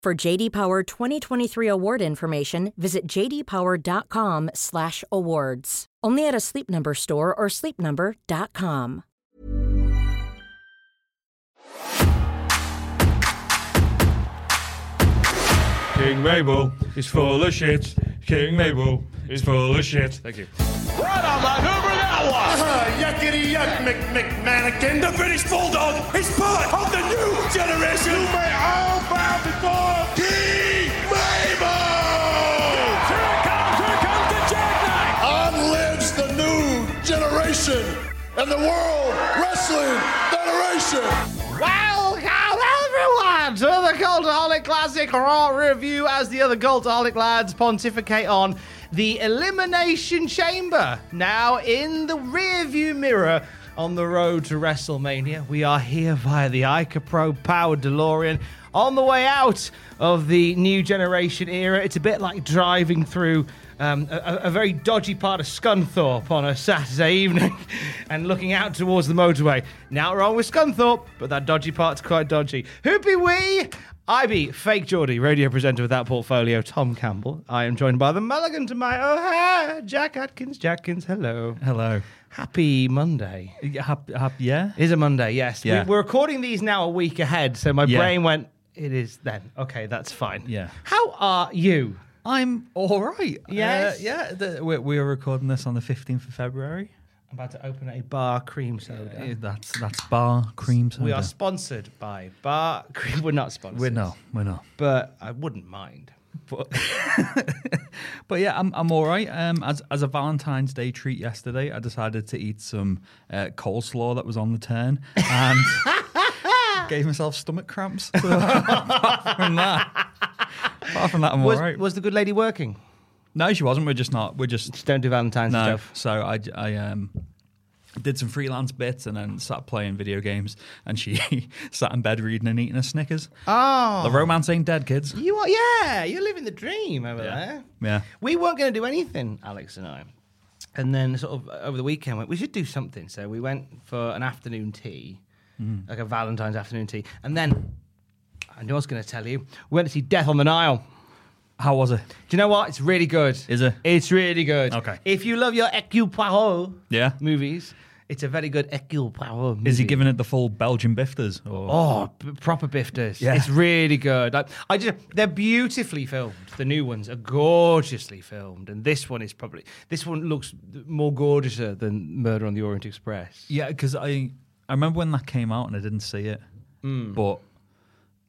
For JD Power 2023 award information, visit jdpower.com/awards. Only at a Sleep Number store or sleepnumber.com. King Mabel is full of shit. King Mabel is full of shit. Thank you. Right on the Hoover that was. Uh, yuckity yuck, Mc, McMannequin. The British Bulldog is part of the new generation. You may all bow before King Mabel. Here it comes, here comes the jackknife. On lives the new generation and the World Wrestling Federation. Welcome everyone to the Cultaholic Classic Raw review as the other Cultaholic lads pontificate on the Elimination Chamber. Now in the rearview mirror on the road to WrestleMania, we are here via the Ica Pro powered DeLorean on the way out of the new generation era. It's a bit like driving through um, a, a very dodgy part of Scunthorpe on a Saturday evening and looking out towards the motorway. Now we're wrong with Scunthorpe, but that dodgy part's quite dodgy. Who be we? I be Fake Geordie, radio presenter with that portfolio, Tom Campbell. I am joined by the Mulligan to my O'Hare, Jack Atkins. Jackins, hello. Hello. Happy Monday. Happy, happy, yeah? It is a Monday, yes. Yeah. We, are recording these now a week ahead, so my Yeah. brain went, it is then. Okay, that's fine. Yeah. How are you? I'm all right. Yes? Uh, yeah. The, we, we are recording this on the 15th of February. I'm about to open a bar cream soda. Uh, that's that's bar cream soda. We are sponsored by Bar Cream. We're not sponsored. We're not. We're not. But I wouldn't mind. But, but yeah, I'm, I'm all right. Um, as, as a Valentine's Day treat yesterday, I decided to eat some uh, coleslaw that was on the turn and gave myself stomach cramps. So from that, apart from that, I'm Was, all right. was the good lady working? no, she wasn't. We're just not. We're just Just don't do Valentine's No. stuff. So I, I um, did some freelance bits and then sat playing video games. And she sat in bed reading and eating her Snickers. Oh. The romance ain't dead, kids. You are, yeah, you're living the dream over there. Yeah. We weren't going to do anything, Alex and I. And then, sort of over the weekend, went, we should do something. So we went for an afternoon tea, Mm. like a Valentine's afternoon tea. And then, I know I was going to tell you, we went to see Death on the Nile. How was it? Do you know what? It's really good. Is it? It's really good. Okay. If you love your Hercule Poirot Yeah. movies, it's a very good Hercule Poirot movie. Is he giving it the full Belgian bifters? Or? Oh, p- proper bifters. Yeah. It's really good. Like, I just they're beautifully filmed. The new ones are gorgeously filmed, and this one is probably this one looks more gorgeouser than Murder on the Orient Express. Yeah, because I I remember when that came out and I didn't see it, Hmm. but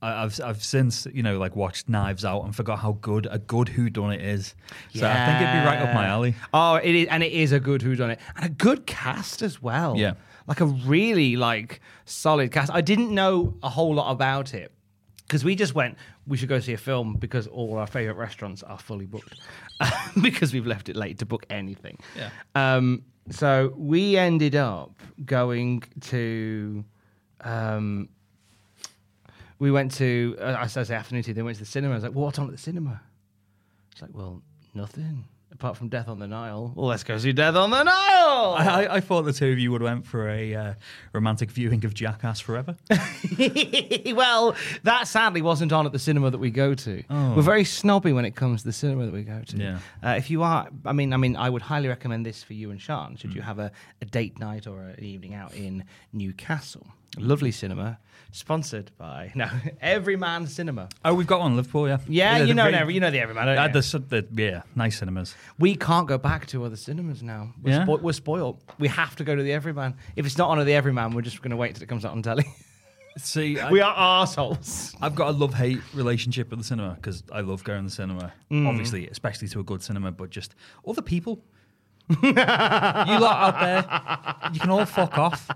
I, I've I've since you know like watched Knives Out and forgot how good a good whodunit is. So I think it'd be right up my alley. Oh, it is, and it is a good whodunit and a good cast as well. Yeah. like a really like solid cast. I didn't know a whole lot about it because we just went. We should go see a film because all our favorite restaurants are fully booked because we've left it late to book anything. Yeah. Um. So we ended up going to. Um, we went to, uh, I say afternoon tea, then went to the cinema. I was like, well, what's on at the cinema? It's like, well, nothing apart from Death on the Nile. Well, let's go see Death on the Nile. I, I, I thought the two of you would have went for a uh, romantic viewing of Jackass Forever. well, that sadly wasn't on at the cinema that we go to. We're very snobby when it comes to the cinema that we go to. Yeah. Uh, if you are, I mean, I mean, I would highly recommend this for you and Sean. Should you have a, a date night or an evening out in Newcastle? Lovely cinema, sponsored by no Everyman Cinema. Oh, we've got one in Liverpool, yeah. Yeah, you know, very- you know the Everyman. Don't Uh, you? the, the, yeah, nice cinemas. we can't go back to other cinemas now. We're, Yeah? spo- we're spoiled. We have to go to the Everyman. If it's not on at the Everyman, we're just going to wait till it comes out on telly. See, I, we are assholes. I've got a love hate relationship with the cinema because I love going to the cinema. Mm. Obviously, especially to a good cinema, but just other people. You lot out there, you can all fuck off.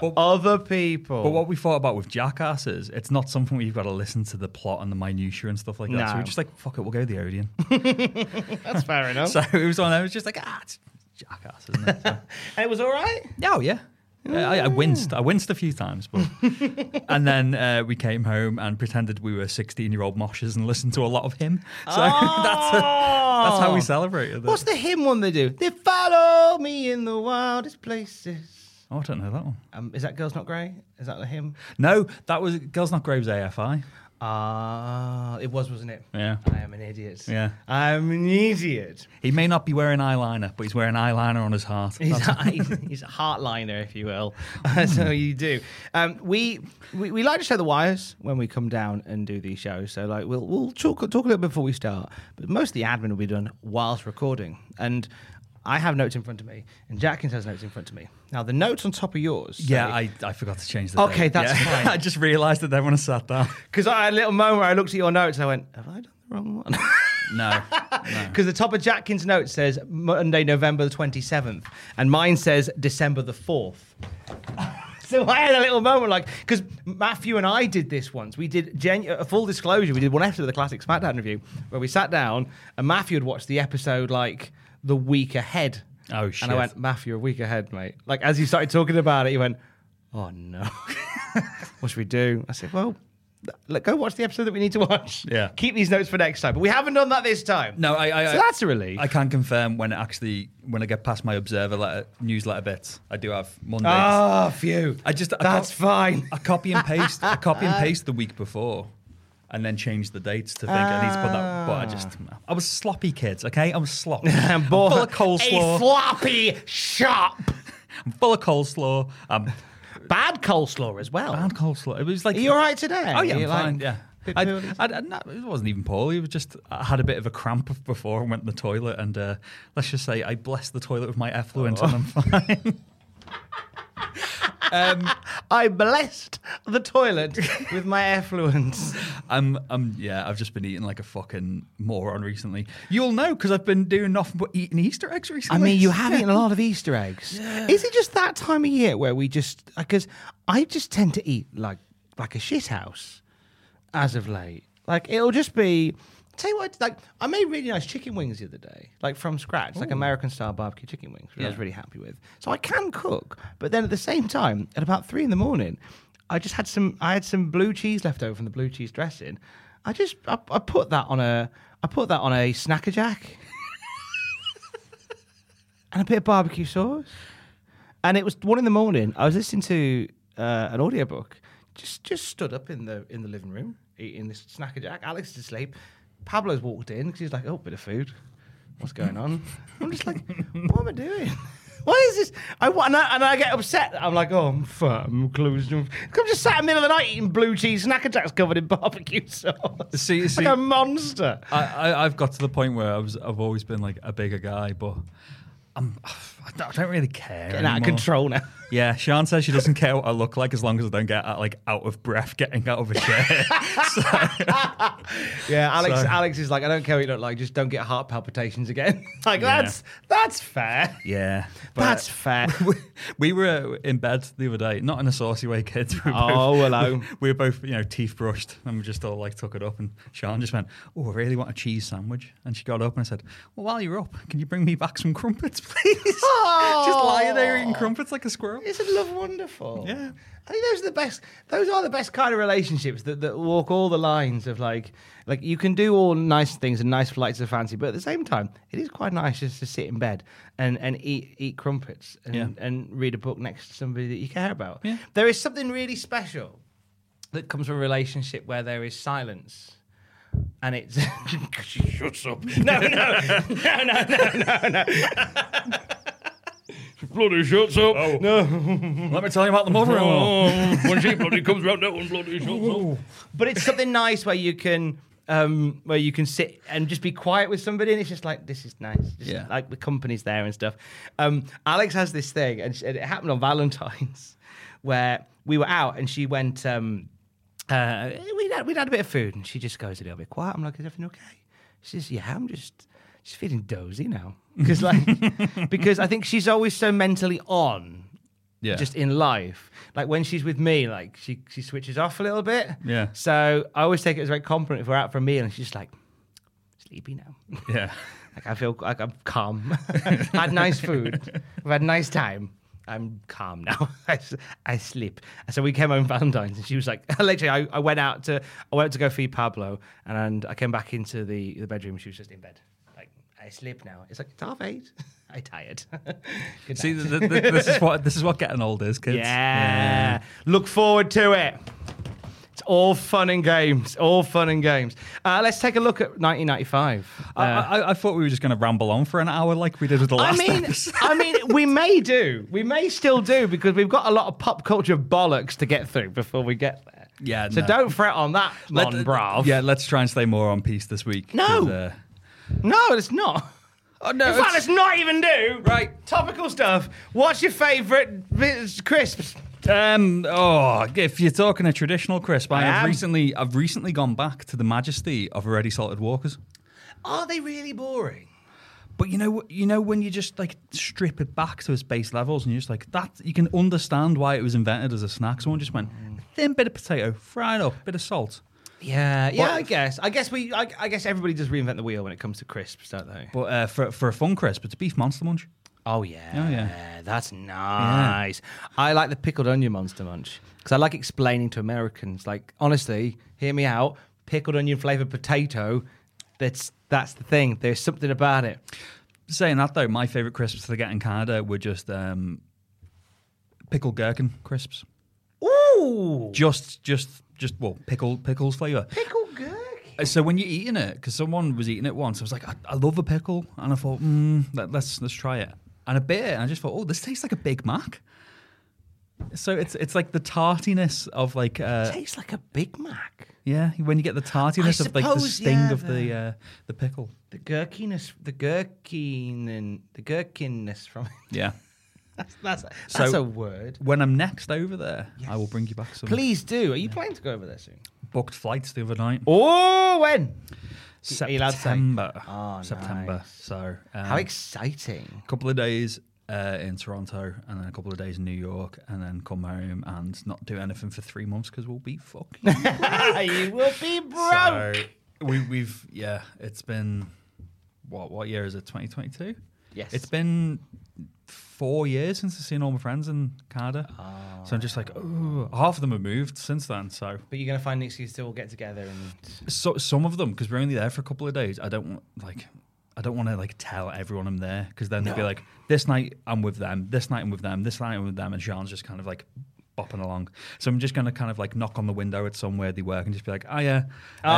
But, Other people. but what we thought about with Jackasses, it's not something where you've got to listen to the plot and the minutiae and stuff like that. So we're just like, fuck it, we'll go to the Odeon. That's fair enough. so it was on. I was just like, ah, it's Jackass, isn't it? So- and it was all right. Oh yeah. I, I winced. I winced a few times, but and then uh, we came home and pretended we were sixteen-year-old moshes and listened to a lot of HIM. So that's that's how we celebrated. it. Oh. What's the HIM one they do? They follow me in the wildest places. Oh, I don't know that one. Um, is that Girls Not Grey? Is that the HIM? No, that was Girls Not Graves AFI. Ah, it was, wasn't it? Yeah. I am an idiot. Yeah. I'm an idiot. He may not be wearing eyeliner, but he's wearing eyeliner on his heart. He's, a, he's a heartliner, if you will. so you do. Um, we, we we like to show the wires when we come down and do these shows. So like we'll we'll talk talk a little bit before we start, but most of the admin will be done whilst recording. And I have notes in front of me, and Jackins has notes in front of me. Now the notes on top of yours. yeah, I, I forgot to change the Okay, date. that's Yeah. fine. I just realised that then when I sat down. because I had a little moment where I looked at your notes and I went, "Have I done the wrong one?" No. Because the top of Jackins' note says Monday, November the 27th, and mine says December the 4th. so I had a little moment like, because Matthew and I did this once. We did, genu- a full disclosure, we did one episode of the Classic SmackDown review where we sat down and Matthew had watched the episode like the week ahead. Oh, shit! And. I went, Matthew, a week ahead, mate. Like, as you started talking about it, he went, oh no. what should we do? I said, well, let go watch the episode that we need to watch. Yeah. Keep these notes for next time. But we haven't done that this time. No, I. I So I- that's a relief. I can confirm when it actually when I get past my observer letter newsletter bits, I do have Mondays. Ah, phew. I just I That's co- fine. I copy and paste. I copy and paste the week before, and then change the dates to think I need to put that. But I just I was sloppy, kids. Okay, I was sloppy. I'm full of coleslaw. A floppy shop. I'm full of coleslaw. Um, Bad coleslaw as well. bad coleslaw. It was like Are you all right today? Oh yeah, I'm like fine. Yeah. I, poorly? I, I, no, it wasn't even poorly. It was just I had a bit of a cramp before I went to the toilet, and uh, let's just say I blessed the toilet with my effluent, and I'm fine. Um, I blessed the toilet with my effluence. I'm, I'm, yeah, I've just been eating like a fucking moron recently. You'll know because I've been doing nothing but eating Easter eggs recently. I mean, you have eaten a lot of Easter eggs. Is it just that time of year where we just because I just tend to eat like like a shit house as of late. Like it'll just be. Tell you what, like I made really nice chicken wings the other day, like from scratch, like American style barbecue chicken wings, which I was really happy with. So I can cook, but then at the same time, at about three in the morning, I just had some. I had some blue cheese left over from the blue cheese dressing. I just I, I put that on a I put that on a Snack a Jack and a bit of barbecue sauce. And it was one in the morning. I was listening to uh, an audiobook. Just just stood up in the in the living room eating this Snack a Jack. Alex is asleep. Pablo's walked in because he's like, "Oh, bit of food. What's going on?" I'm just like, "What am I doing? Why is this?" I and I, and I get upset. I'm like, "Oh, I'm fat. I'm closed. I'm just sat in the middle of the night eating blue cheese Snack a Jacks covered in barbecue sauce. See- see- like a monster." I, I, I've got to the point where I was, I've always been like a bigger guy, but I'm, I don't, really care. Getting out of control now. Yeah, Sean says she doesn't care what I look like as long as I don't get like out of breath getting out of a chair. Yeah, Alex. So- Alex is like, I don't care what you look like, just don't get heart palpitations again. like Yeah. that's that's fair. yeah, That's fair. we, we were in bed the other day, not in a saucy way, kids. We were Oh, hello. We, we were both, you know, teeth brushed, and we just all like took it up. And Sean just went, "Oh, I really want a cheese sandwich." And she got up and I said, "Well, while you're up, can you bring me back some crumpets, please?" Just lying there eating crumpets like a squirrel. Isn't love wonderful? Yeah. I think those are the best. Those are the best kind of relationships that, that walk all the lines of like, like you can do all nice things and nice flights of fancy, but at the same time, it is quite nice just to sit in bed and, and eat eat crumpets and, Yeah. and read a book next to somebody that you care about. Yeah. There is something really special that comes from a relationship where there is silence. And it's shut up. No, no, no, no, no, no, no. bloody shuts up. No. Let me tell you about the mother-in-law. Oh, when she bloody comes round, that one bloody shuts up. But it's something nice where you can um, where you can sit and just be quiet with somebody, and it's just like this is nice. Just Yeah. like the company's there and stuff. Um, Alex has this thing, and it happened on Valentine's, where we were out, and she went. Um, uh, we'd had, we'd had a bit of food, and she just goes a little bit quiet. I'm like, is everything okay? She says, yeah, I'm just just feeling dozy now because like because I think she's always so mentally on Yeah. just in life. Like when she's with me, like she she switches off a little bit. Yeah. So I always take it as a very compliment if we're out for a meal and she's just like sleepy now. yeah. like I feel like I'm calm. had nice food. We've had a nice time. I'm calm now. I, I sleep. So we came home Valentine's, and she was like, literally, I, I went out to I went to go feed Pablo, and I came back into the the bedroom. She was just in bed, I sleep now. It's like it's half eight. I tired. See, night. th- th- th- this is what this is what getting old is, kids. Yeah. Look forward to it. It's all fun and games. All fun and games. Uh, let's take a look at 1995. I, I, I thought we were just going to ramble on for an hour like we did with the I last mean. I mean, we may do. We may still do because we've got a lot of pop culture bollocks to get through before we get there. Yeah, So no. don't fret on that, Let- mon brav. Yeah, let's try and stay more on peace this week. No. uh, No, it's not. oh no! In fact, let's not even do Right. topical stuff. What's your favourite bits- crisps? Um, oh, if you're talking a traditional crisp, I, I have am. recently, I've recently gone back to the majesty of already salted walkers. Are they really boring? But you know, you know when you just like strip it back to its base levels, and you're just like that, you can understand why it was invented as a snack. Someone just went thin bit of potato, fried up, bit of salt. Yeah, yeah. I guess. I guess we. I, I guess everybody does reinvent the wheel when it comes to crisps, don't they? But uh, for for a fun crisp, it's beef monster munch. Oh yeah. Oh, yeah. That's nice. I like the pickled onion monster munch because I like explaining to Americans. Like, honestly, hear me out. Pickled onion flavored potato. That's that's the thing. There's something about it. Saying that though, my favorite crisps to get in Canada were just um, pickled gherkin crisps. Ooh, Just, just, just well, pickle pickles flavor. pickled gherkin. Uh, So when you're eating it, because someone was eating it once, I was like, I, I love a pickle, and I thought, mm, let, let's let's try it. And a bit, and I just thought, oh, this tastes like a Big Mac. So it's it's like the tartiness of like uh, Tastes like a Big Mac. yeah, when you get the tartiness of like the suppose, sting yeah, of the the- uh, the pickle. The gherkiness, the gherkin and the gherkinness from Yeah. that's that's, So- that's a word. When I'm next over there, I will bring you back some Please do. Are you planning to go over there soon? booked flights the other night. Oh, when? Are you allowed to say? September. Oh, September. nice. So um, How exciting! a couple of days uh, in Toronto and then a couple of days in New York and then come home and not do anything for three months because we'll be fucking you will be broke. So we, we've yeah, it's been what what year is it? Twenty twenty two. Yes. It's been four years since I've seen all my friends in Canada. So I'm just like, oh, half of them have moved since then. So But you're gonna find an excuse to all get together and so some of them because we're only there for a couple of days. I don't want like. I don't want to like tell everyone I'm there because then they'd be like, "This night I'm with them, this night I'm with them, this night I'm with them," and Sean's just kind of like bopping along. So I'm just gonna kind of like knock on the window at somewhere they work and just be like, "Oh yeah," uh,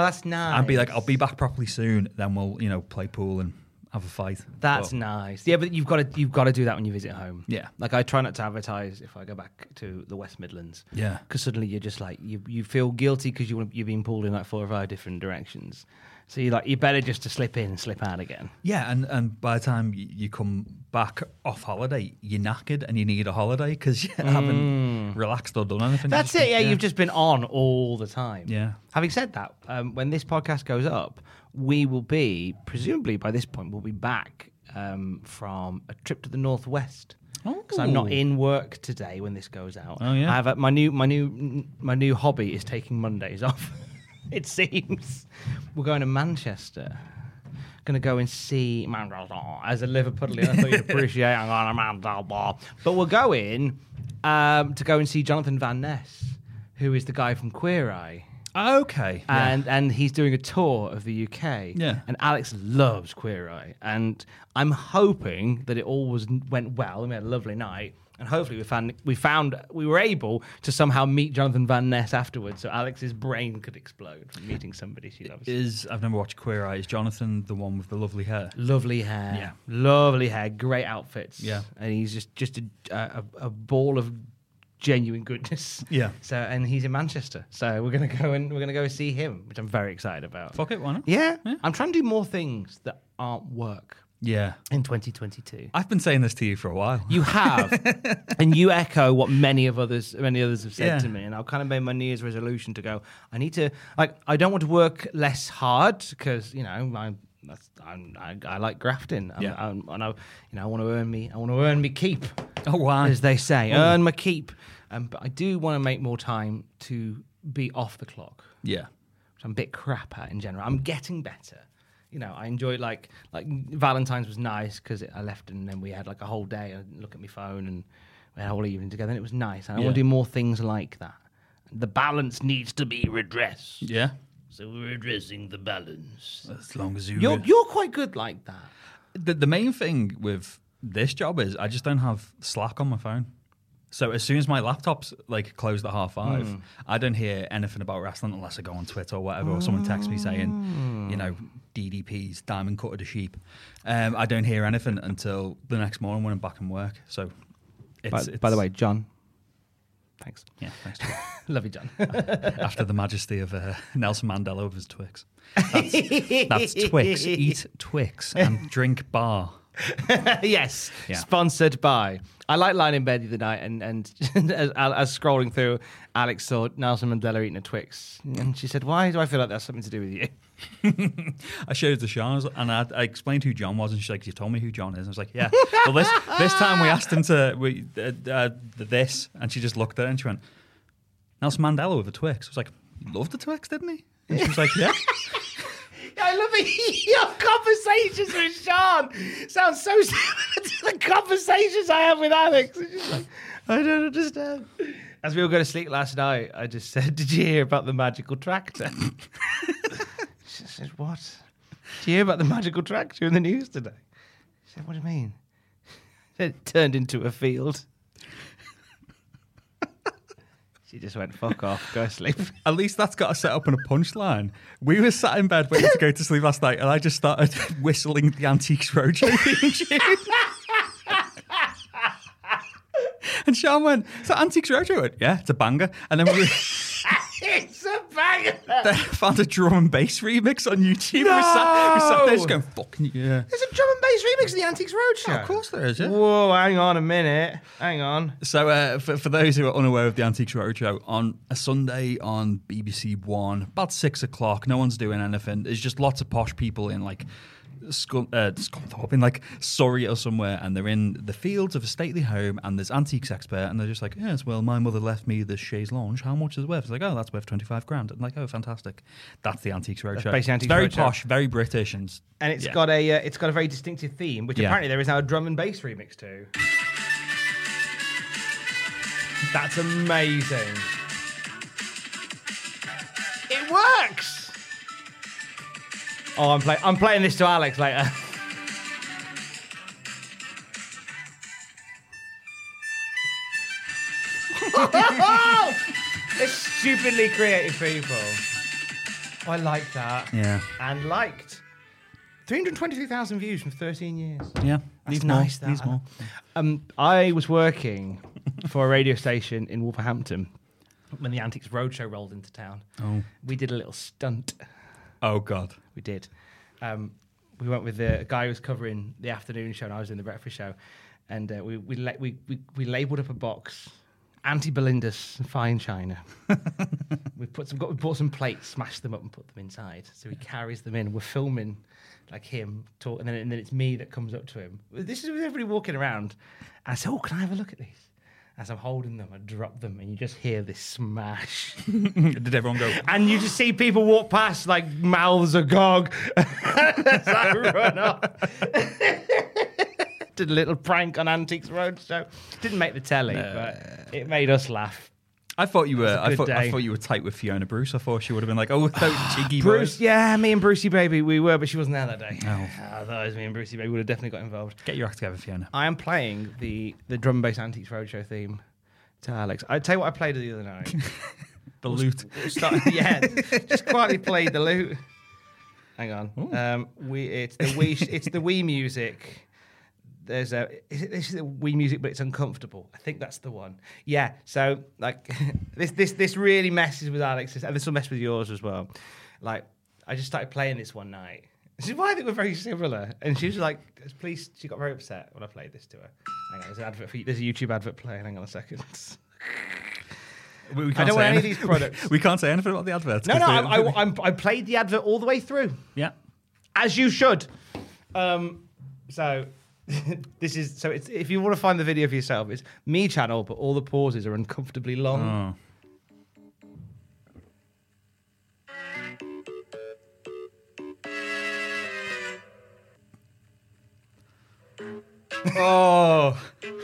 oh, that's nice. and be like, "I'll be back properly soon." Then we'll you know play pool and have a fight. That's nice. Yeah, but you've got to you've got to do that when you visit home. Yeah. Like I try not to advertise if I go back to the West Midlands. Yeah. Because suddenly you're just like you you feel guilty because you you've been pulled in like four or five different directions. So you like you better just to slip in and slip out again. Yeah, and, and by the time you come back off holiday, you're knackered and you need a holiday because you haven't relaxed or done anything. Mm. That's it. Yeah, think, you've just been on all the time. Yeah. Having said that, um, when this podcast goes up, we will be presumably by this point we'll be back um, from a trip to the northwest. Oh Because I'm not in work today when this goes out. Oh, yeah? I have a, my new my new my new hobby is taking Mondays off. it seems we're going to Manchester. Going to go and see Manchester as a Liverpoolian. I thought you'd appreciate. I'm going to Manchester, but we're going um, to go and see Jonathan Van Ness, who is the guy from Queer Eye Okay. yeah. and and he's doing a tour of the UK. Yeah. And Alex loves Queer Eye, and I'm hoping that it all was went well and we had a lovely night. And hopefully we found we found we were able to somehow meet Jonathan Van Ness afterwards, so Alex's brain could explode from meeting somebody she loves. Is I've never watched Queer Eye. Is Jonathan the one with the lovely hair? Lovely hair, Yeah. lovely hair, great outfits, Yeah. and he's just just a, a, a ball of genuine goodness. Yeah. So and he's in Manchester, so we're gonna go and we're gonna go see him, which I'm very excited about. Fuck it, why not? Yeah, I'm trying to do more things that aren't work Yeah. in 2022. I've been saying this to you for a while. You have, and you echo what many of others, many others have said Yeah. to me, and I've kind of made my New Year's resolution to go. I need to, like, I don't want to work less hard because you know I'm, I, I like grafting. I'm, Yeah. I'm, and I, you know, I want to earn me, I want to earn me keep, Oh, wow. as they say, earn my keep. Um, but I do want to make more time to be off the clock yeah. which I'm a bit crap at in general. I'm getting better. You know, I enjoyed like like Valentine's was nice because I left and then we had like a whole day. and look at my phone and we had a whole evening together and it was nice. And I want to do more things like that. The balance needs to be redressed. Yeah. So we're addressing the balance. As long as you. You're you're quite good like that. the, the main thing with this job is I just don't have Slack on my phone. So as soon as my laptop's like closed at half five, Hmm. I don't hear anything about wrestling unless I go on Twitter or whatever, or someone texts me saying, you know, DDP's diamond cut of the sheep. Um, I don't hear anything until the next morning when I'm back in work. So, it's, By, it's by the way, John. Thanks. yeah, thanks. Joe. Love you, John. After the majesty of uh, Nelson Mandela with his Twix. That's, that's Twix. Eat Twix and drink bar. yes, Yeah. sponsored by. I like lying in bed the other night and and as, as scrolling through, Alex saw Nelson Mandela eating a Twix, and she said, "Why do I feel like that's something to do with you?" I showed it to Sean and I, I explained who John was, and she's like, "You told me who John is." And I was like, "Yeah." well, this this time we asked him to we, uh, uh, this, and she just looked at it and she went, "Nelson Mandela with a Twix." I was like, loved the Twix, didn't he?" And she was like, "Yeah." I love it. Your conversations with Sean sound so similar to the conversations I have with Alex. Like, I don't understand. As we were going to sleep last night, I just said, "Did you hear about the magical tractor?" she said, "What? Did you hear about the magical tractor in the news today?" She said, "What do you mean?" It turned into a field. She just went, "Fuck off, go sleep." At least that's got a set up and a punchline. We were sat in bed waiting to go to sleep last night, and I just started whistling the Antiques Roadshow tune. and Sean went, "Is that Antiques Roadshow?" I went, yeah, it's a banger. And then we a banger. found a drum and bass remix on YouTube. We, sat, we sat there just going, "Fucking yeah." There's a drum and bass remix of the Antiques Roadshow. of course there is, yeah. Whoa, hang on a minute. Hang on. So, uh, for, for those who are unaware of the Antiques Roadshow, on a Sunday on BBC One, about six o'clock, no one's doing anything. There's just lots of posh people in like Scun- uh, Scunthorpe, in like Surrey or somewhere, and they're in the fields of a stately home, and there's antiques expert, and they're just like, yes, well, my mother left me this chaise lounge. How much is it worth? It's like, oh, that's worth 25 grand. I'm like, oh, fantastic. That's the Antiques Roadshow. basically It's Antiques very Roadshow. posh, very British, and And it's yeah. got a uh, it's got a very distinctive theme, which Yeah. apparently there is now a drum and bass remix too. That's amazing. It works. Oh, I'm playing. I'm playing this to Alex later. They're stupidly creative people. I like that. Yeah. And liked. 323,000 views from 13 years. Yeah. That's Needs nice. More. Needs that. more. Um, I was working for a radio station in Wolverhampton when the Antiques Roadshow rolled into town. Oh. We did a little stunt. Oh, God. We did. Um, we went with the guy who was covering the afternoon show, and I was in the breakfast show. And uh, we, we, la- we, we, we labelled up a box Anti Belinda's fine china. we put some, got, we bought some plates, smashed them up, and put them inside. So he carries them in. We're filming like him talking, and then, and then it's me that comes up to him. This is with everybody walking around. And I said, "Oh, can I have a look at these?" As I'm holding them, I drop them, and you just hear this smash. Did everyone go? and you just see people walk past like mouths agog as I run up. Did a little prank on Antiques Roadshow. Didn't make the telly, but it made us laugh. I thought you were. I thought, I thought you were tight with Fiona Bruce. I thought she would have been like, "Oh, those cheeky Bruce, boys." yeah, me and Brucey Baby, we were, but she wasn't there that day. Oh. Ah, was me and Brucey Baby would have definitely got involved. Get your act together, Fiona. I am playing the the drum and bass antiques roadshow theme to Alex. I tell you what, I played the other night. The loot. Start, yeah, just quietly played the lute. Hang on, um, we it's the Wii it's the Wii music. There's a is it, this is Wii music, but it's uncomfortable. I think that's the one. Yeah. So like this this this really messes with Alex's, and this will mess with yours as well. Like I just started playing this one night. This is why I think we're very similar. And she was like, "Please," she got very upset when I played this to her. Hang on, there's an advert for you. There's a YouTube advert playing. Hang on a second. We, we I don't want any of these products. we can't say anything about the adverts. No, no, I, I, I'm, I played the advert all the way through, yeah. as you should. Um, so this is so it's if you want to find the video for yourself, it's me channel, but all the pauses are uncomfortably long. Oh. oh.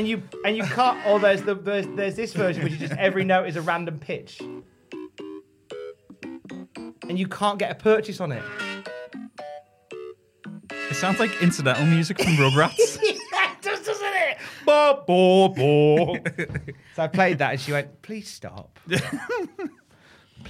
And you and you can't. Or there's the there's, there's this version which is just every note is a random pitch, and you can't get a purchase on it. It sounds like incidental music from Rugrats. yeah, it does, doesn't it? Bo, bo, bo. so I played that, and she went, "Please stop."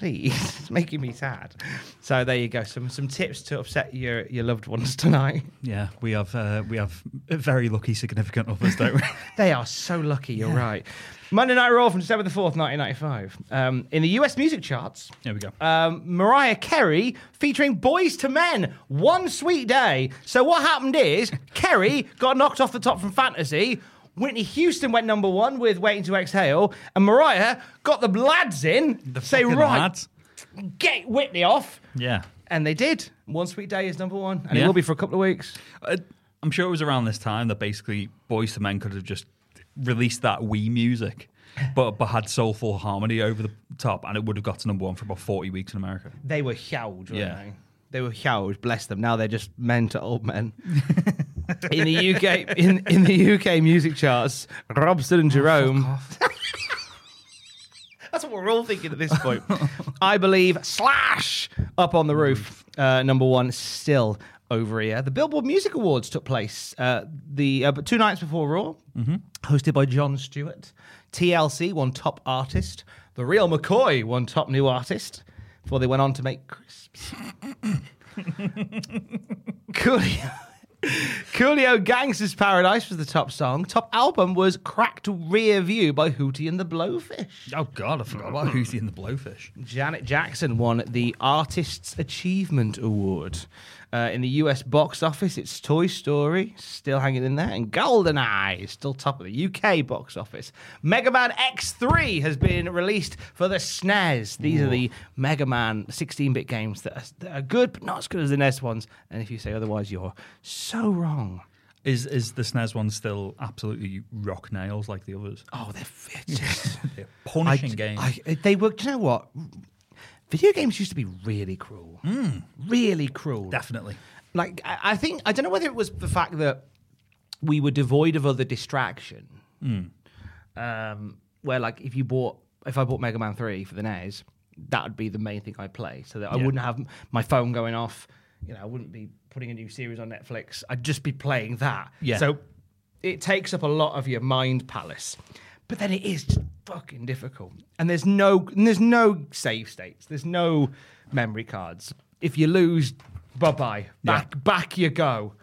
Please, it's making me sad. So there you go. Some some tips to upset your your loved ones tonight. yeah, we have uh, we have very lucky significant others, don't we? They are so lucky. You're right. Monday Night Raw from December the fourth, nineteen ninety five. Um, in the U.S. music charts, Here we go. um, Mariah Carey featuring Boyz II Men, One Sweet Day. So what happened is Carey got knocked off the top from Fantasy. Whitney Houston went number one with Waiting to Exhale, and Mariah got the lads in. The say right, lads. get Whitney off, Yeah. and they did. One Sweet Day is number one, and it will be for a couple of weeks. Uh, I'm sure it was around this time that basically Boyz II Men could have just released that Wii music, but but had soulful harmony over the top, and it would have got to number one for about 40 weeks in America. They were huge, Yeah. they? They were huge, bless them. Now they're just men to old men. In the UK, in, in the UK music charts, Robson and Jerome. That's what we're all thinking at this point. I believe Slash up on the roof, uh, number one, still over here. The Billboard Music Awards took place uh, the uh, two nights before Raw, hosted by John Stewart. TLC won Top Artist. The Real McCoy won Top New Artist before they went on to make Crisps. Coolio. Coolio Gangster's Paradise was the top song. Top album was Cracked Rear View by Hootie and the Blowfish. Oh God, I forgot about Hootie and the Blowfish. Janet Jackson won the Artist's Achievement Award. Uh, in the US box office, it's Toy Story, still hanging in there, and GoldenEye, is still top of the UK box office. Mega Man X3 has been released for the SNES. These are the Mega Man 16 bit games that are, that are good, but not as good as the NES ones. And if you say otherwise, you're so wrong. Is is the SNES one still absolutely rock nails like the others? Oh, they're. They're punishing games. I, they were. Do you know what? Video games used to be really cruel. Really cruel. Definitely. Like I, I think I don't know whether it was the fact that we were devoid of other distraction. Um, where like if you bought if I bought Mega Man Three for the NES, that would be the main thing I play. So that I wouldn't have my phone going off. You know, I wouldn't be putting a new series on Netflix. I'd just be playing that. Yeah. So it takes up a lot of your mind palace. But then it is just fucking difficult. And there's no and there's no save states. There's no memory cards. If you lose, bye bye. Back back you go.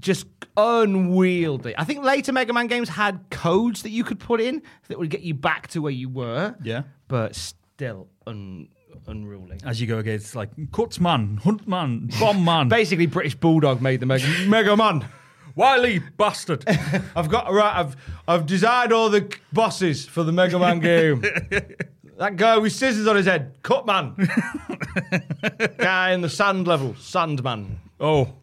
Just unwieldy. I think later Mega Man games had codes that you could put in that would get you back to where you were. Yeah. But still un, unruly. As you go against like Cutsman, Huntman, Bombman, Basically, British Bulldog made the Mega, Mega Man. Wily bastard. I've got right. I've I've designed all the bosses for the Mega Man game. that guy with scissors on his head, Cut Man. guy in the sand level, Sandman. oh,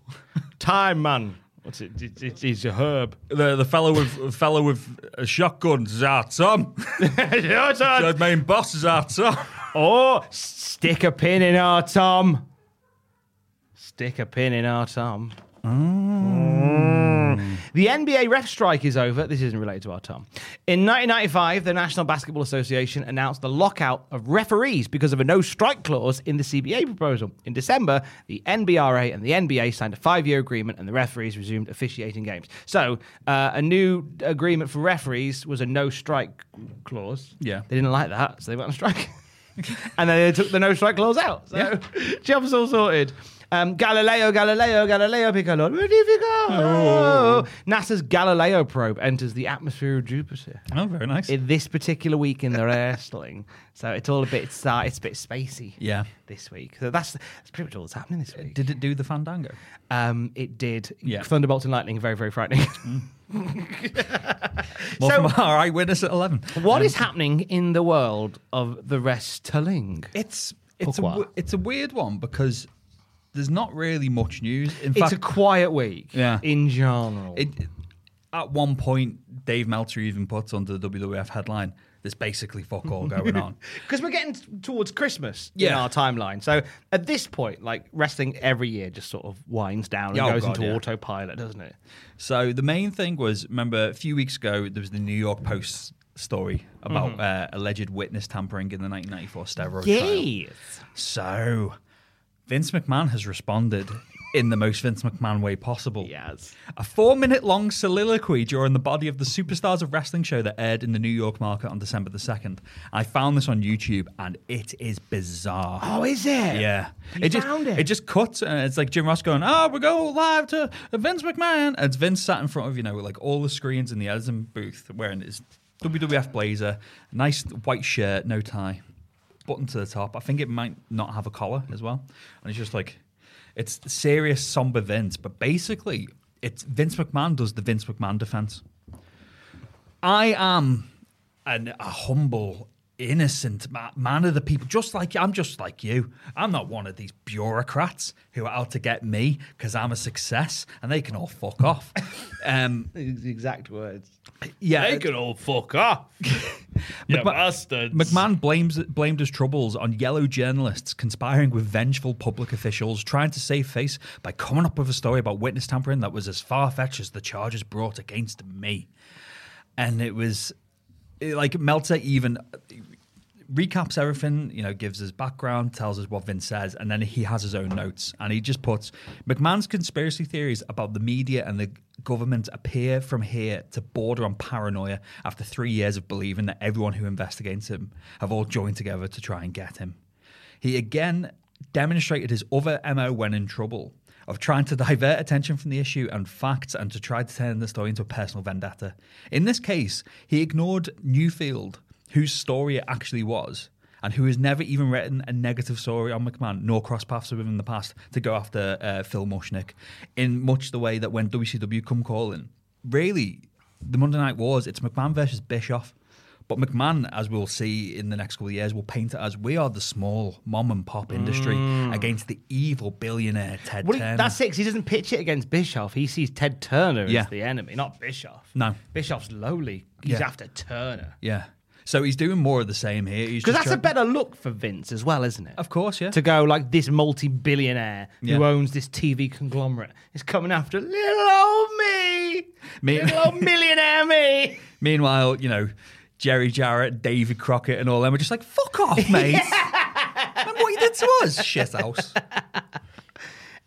Time Man. What's it? It's, it's, it's a herb. The the fellow with fellow with a shotgun is our Tom. the main boss is our Oh, stick a pin in our Tom. Stick a pin in our Tom. Mm. The NBA ref strike is over. This isn't related to our Tom. In 1995, the National Basketball Association announced the lockout of referees because of a no strike clause in the CBA proposal. In December, the NBRA and the NBA signed a five year agreement and the referees resumed officiating games. So, uh, a new agreement for referees was a no strike clause. Yeah. They didn't like that, so they went on strike. and then they took the no strike clause out. So, job's all sorted. Um, Galileo, Galileo, Galileo Piccolo, Magnifico. NASA's Galileo probe enters the atmosphere of Jupiter. Oh, very nice. In this particular week in their air sling. So it's all a bit it's, uh, it's a bit spacey Yeah. this week. So that's that's pretty much all that's happening this week. Did it do the fandango? Um, it did. Yeah. Thunderbolts and lightning, very very frightening. More So- from our eyewitness at eleven. what is happening in the world of the wrestling? It's it's a, Pourquoi? it's a weird one because there's not really much news. In It's fact, a quiet week. Yeah. In general. it, at one point, Dave Meltzer even puts under the WWF headline, "There's basically fuck all going on." Because we're getting t- towards Christmas in Yeah. our timeline. So at this point, like wrestling every year just sort of winds down and Yeah, oh goes God, into yeah. autopilot, doesn't it? So the main thing was, remember a few weeks ago there was the New York Post story about uh, alleged witness tampering in the 1994 steroid trial. So Vince McMahon has responded in the most Vince McMahon way possible. Yes. A four minute long soliloquy during the body of the Superstars of Wrestling show that aired in the New York market on December the 2nd. I found this on YouTube and it is bizarre. Oh, is it? Yeah. You just found it? just cuts and it's like Jim Ross going, Oh, we're going live to Vince McMahon. And it's Vince sat in front of, you know, like all the screens in the Edison booth wearing his WWF blazer, nice white shirt, no tie, button to the top. I think it might not have a collar as well. And it's just like it's serious somber Vince, but basically it's Vince McMahon does the Vince McMahon defense. I am an, a humble, innocent ma- man of the people, just like I'm just like you. I'm not one of these bureaucrats who are out to get me because I'm a success and they can all fuck off. um, The exact words. yeah, they can all fuck off. McMahon, bastards. McMahon blames blamed his troubles on yellow journalists conspiring with vengeful public officials, trying to save face by coming up with a story about witness tampering that was as far fetched as the charges brought against me. And it was like Meltzer even recaps everything, you know, gives his background, tells us what Vince says, and then he has his own notes. And he just puts McMahon's conspiracy theories about the media and the government appear from here to border on paranoia after three years of believing that everyone who investigates him have all joined together to try and get him. He again demonstrated his other MO when in trouble of trying to divert attention from the issue and facts and to try to turn the story into a personal vendetta. In this case, he ignored Newfield, whose story it actually was, and who has never even written a negative story on McMahon, nor crossed paths with him in the past, to go after uh, Phil Mushnick, in much the way that when WCW come calling, really, the Monday Night Wars, it's McMahon versus Bischoff. But McMahon, as we'll see in the next couple of years, will paint it as we are the small mom and pop industry against the evil billionaire Ted Well, Turner. that's it. he doesn't pitch it against Bischoff. He sees Ted Turner Yeah. as the enemy, not Bischoff. No. Bischoff's lowly. He's Yeah. after Turner. Yeah. So he's doing more of the same here. Because that's a better look for Vince as well, isn't it? Of course, yeah. To go like this multi-billionaire Yeah. who owns this TV conglomerate is coming after little old me, Me- little old millionaire me. Meanwhile, you know, Jerry Jarrett, David Crockett, and all them are just like, fuck off, mate. Remember what you did to us, shithouse.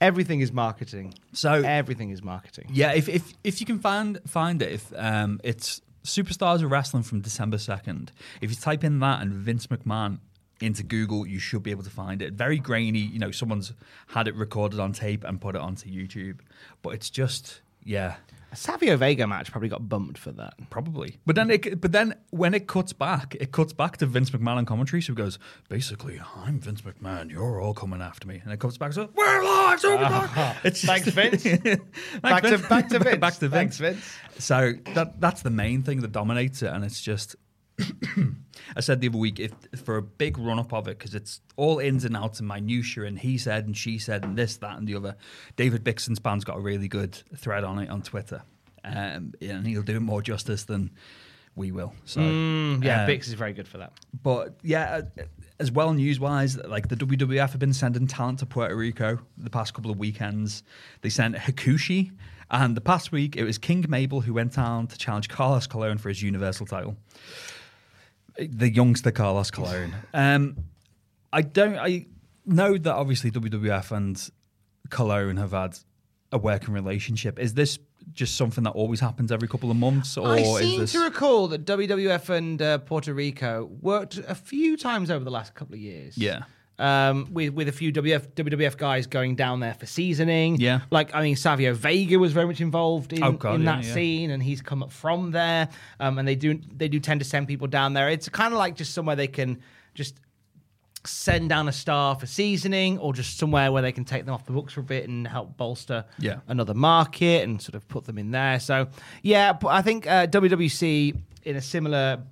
Everything is marketing. So Everything is marketing. Yeah, if if if you can find find it, if um, it's Superstars of Wrestling from December second. If you type in that and Vince McMahon into Google, you should be able to find it. Very grainy, you know, someone's had it recorded on tape and put it onto YouTube, but it's just yeah. A Savio Vega match probably got bumped for that. Probably, but then it, but then when it cuts back, it cuts back to Vince McMahon on commentary. So he goes, basically, I'm Vince McMahon. You're all coming after me, and it comes back. So we're live, Superstar. Ah. It's Thanks, Vince. Thanks, Back to- Vince. back to Vince. back to Vince. Thanks, Vince. So that that's the main thing that dominates it, and it's just I said the other week if for a big run up of it because it's all ins and outs and minutia and he said and she said and this that and the other. David Bixenspan's band's got a really good thread on it on Twitter, um, and he'll do it more justice than we will. So Mm, yeah, uh, Bix is very good for that. but yeah, uh, as well news wise, like the WWF have been sending talent to Puerto Rico the past couple of weekends. They sent Hakushi, and the past week it was King Mabel who went down to challenge Carlos Colon for his Universal title. The youngster Carlos Colon. Um, I don't. I know that obviously WWF and Colon have had a working relationship. Is this just something that always happens every couple of months, or I seem this? to recall that WWF and uh, Puerto Rico worked a few times over the last couple of years. Yeah. Um, with with a few WF, WWF guys going down there for seasoning. Yeah. Like I mean, Savio Vega was very much involved in, Oh, God, in yeah, that yeah. scene, and he's come up from there. Um, and they do they do tend to send people down there. It's kind of like just somewhere they can just send down a star for seasoning, or just somewhere where they can take them off the books for a bit and help bolster Yeah. another market and sort of put them in there. So yeah, I think uh, WWC in a similar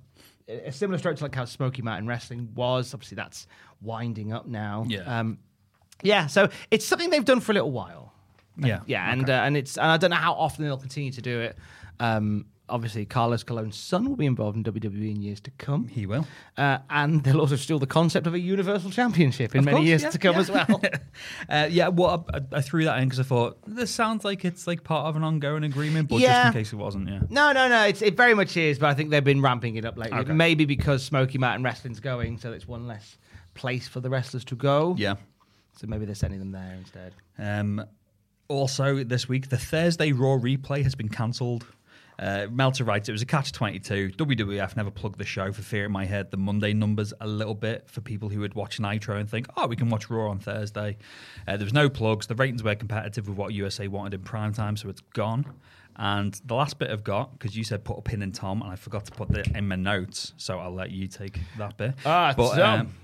a similar to like how Smoky Mountain Wrestling was. Obviously, that's winding up now. Yeah. Um, yeah. So it's something they've done for a little while. yeah, Yeah, and uh, and it's and I don't know how often they'll continue to do it. Um, obviously, Carlos Colon's son will be involved in WWE in years to come. he will. Uh, and they'll also steal the concept of a Universal Championship in Of many course, years yeah, to come yeah. as well. Uh, yeah, well, I, I threw that in because I thought this sounds like it's like part of an ongoing agreement, but just in case it wasn't, yeah. No, no, no. It's, it very much is, but I think they've been ramping it up lately. Okay. Maybe because Smoky Mountain Wrestling's going, so it's one less place for the wrestlers to go. Yeah. So maybe they're sending them there instead. Um, also, this week, the Thursday Raw replay has been cancelled. Uh, Meltzer writes, it was a catch 22. WWF never plugged the show for fear it might hurt the Monday numbers a little bit for people who would watch Nitro and think, oh, we can watch Raw on Thursday. Uh, there was no plugs. The ratings were competitive with what USA wanted in prime time, so it's gone. And the last bit I've got, because you said put a pin in Tom, and I forgot to put that in my notes, so I'll let you take that bit. Ah, Tom. um,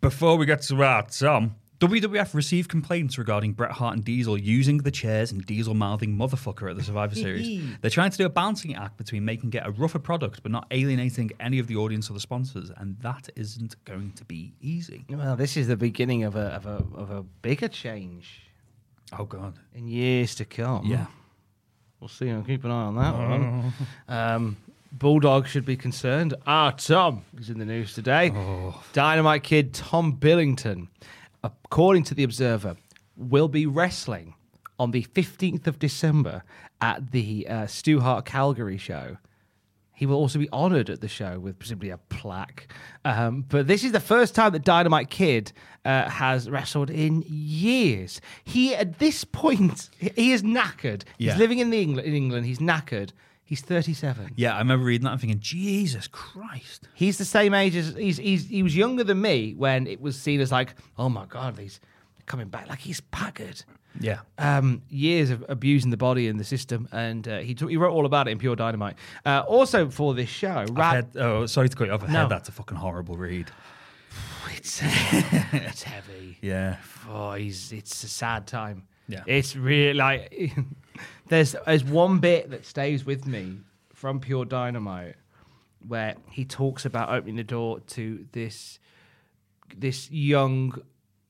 before we get to that, Tom, WWF received complaints regarding Bret Hart and Diesel using the chairs and Diesel mouthing motherfucker at the Survivor Series. They're trying to do a balancing act between making it a rougher product but not alienating any of the audience or the sponsors, and that isn't going to be easy. Well, this is the beginning of a of a of a bigger change Oh God. in years to come. Yeah. We'll see. I'll keep an eye on that one. Um, Bulldog should be concerned. Ah, Tom is in the news today. Dynamite Kid Tom Billington, according to the Observer, will be wrestling on the 15th of December at the uh, Stu Hart Calgary show. He will also be honoured at the show with presumably a plaque. Um, but this is the first time that Dynamite Kid uh, has wrestled in years. He, at this point, he- is knackered. Yeah. He's living in, the England, in England. He's knackered. He's 37. Yeah, I remember reading that and thinking, Jesus Christ. He's the same age as he's, he's he was younger than me when it was seen as like, oh my god, he's coming back like he's packard. Yeah. Um, years of abusing the body and the system, and uh, he took, he wrote all about it in Pure Dynamite. Uh, also for this show, Rad, oh, sorry to cut you off. I No. that's a fucking horrible read. it's it's heavy. Yeah. Oh, he's it's a sad time. Yeah. it's really like there's there's one bit that stays with me from Pure Dynamite where he talks about opening the door to this this young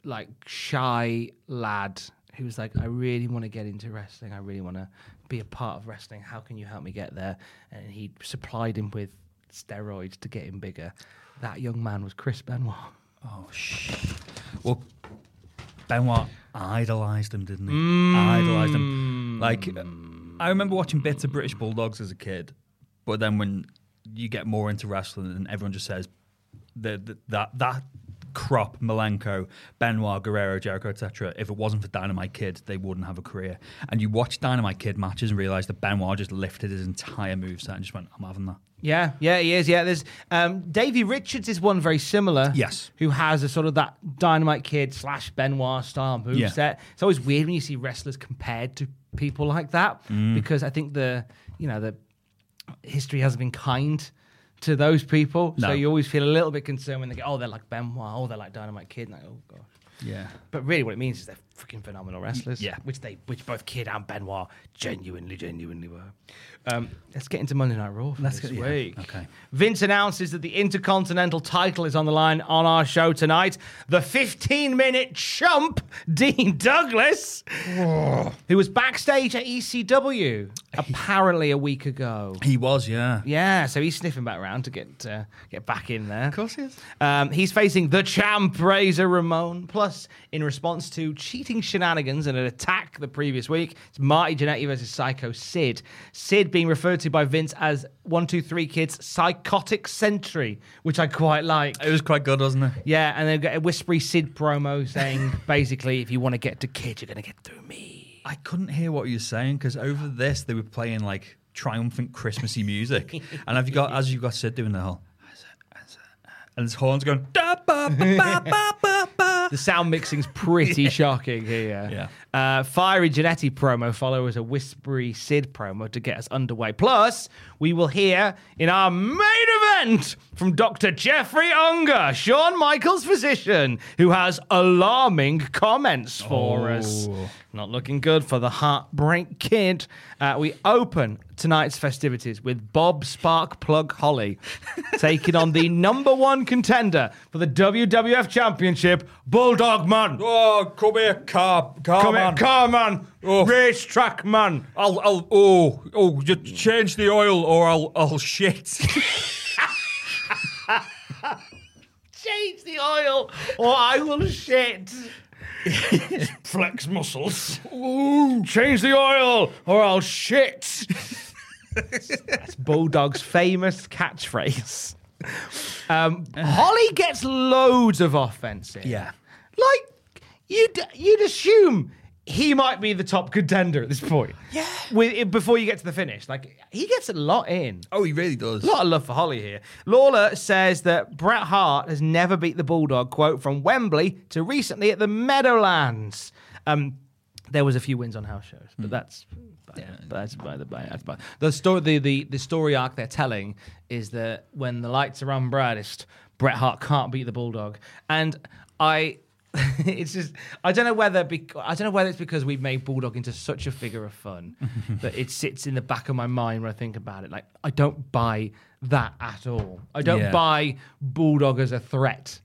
like shy lad who's like I really want to get into wrestling. I really want to be a part of wrestling. How can you help me get there? And he supplied him with steroids to get him bigger. That young man was Chris Benoit. Oh, shit. Well, Benoit idolized him, didn't he? Mm. Idolized him. Like, I remember watching bits of British Bulldogs as a kid, but then when you get more into wrestling and everyone just says that that, that crop, Malenko, Benoit, Guerrero, Jericho, etc. If it wasn't for Dynamite Kid, they wouldn't have a career. And you watch Dynamite Kid matches and realize that Benoit just lifted his entire moveset and just went, "I'm having that." Yeah, yeah, he is. Yeah, there's um, Davey Richards is one very similar. Yes. who has a sort of that Dynamite Kid slash Benoit style moveset. Yeah. It's always weird when you see wrestlers compared to people like that Mm. because I think the you know the history hasn't been kind to those people. So you always feel a little bit concerned when they go, oh, they're like Benoit, oh, they're like Dynamite Kid. And like, oh God. Yeah. But really, what it means is they're freaking phenomenal wrestlers. Yeah. which they, which both Kid and Benoit genuinely, genuinely were. Um, let's get into Monday Night Raw for Let's this get- yeah, week. okay. Vince announces that the Intercontinental title is on the line on our show tonight. The 15 minute chump, Dean Douglas, who was backstage at ECW apparently a week ago. He was, yeah. Yeah, so he's sniffing back around to get uh, get back in there. Of course he is. Um, he's facing the champ Razor Ramon. Plus, in response to shenanigans and an attack the previous week, it's Marty Jannetty versus Psycho Sid. Sid being referred to by Vince as one two three kids psychotic sentry, which I quite like. It was quite good, wasn't it? Yeah, and they've got a whispery Sid promo saying basically, if you want to get to Kid, you're gonna get through me. I couldn't hear what you were saying because over this they were playing like triumphant Christmassy music, and have you got as you got Sid doing the whole, uh, and his horns going. The sound mixing's pretty shocking here. Yeah. Uh, Fiery Jannetty promo follows a whispery Sid promo to get us underway. Plus, we will hear in our main from Dr. Jeffrey Unger, Shawn Michaels' physician, who has alarming comments for us. Not looking good for the Heartbreak Kid. Uh, we open tonight's festivities with Bob Spark Plug Holly taking on the number one contender for the WWF Championship, Bulldog Man. Oh, come here, car, car Come here, man. car man, Oh. racetrack man. I'll, I'll, oh, oh, you change the oil or I'll, I'll shit. Change the oil, or I will shit. Flex muscles. Ooh, change the oil, or I'll shit. That's Bulldog's famous catchphrase. Um, Holly gets loads of offensive. Yeah. Like, you'd, you'd assume he might be the top contender at this point. Yeah. With, before you get to the finish. Like, he gets a lot in. oh, he really does. A lot of love for Holly here. Lawler says that Bret Hart has never beat the Bulldog, quote, from Wembley to recently at the Meadowlands. Um, there was a few wins on house shows, but that's by, that's by the by. That's by the story. The, the the story arc they're telling is that when the lights are on brightest, Bret Hart can't beat the Bulldog, and I. it's just I don't know whether bec- I don't know whether it's because we've made Bulldog into such a figure of fun that it sits in the back of my mind when I think about it. Like I don't buy that at all. I don't Yeah. buy Bulldog as a threat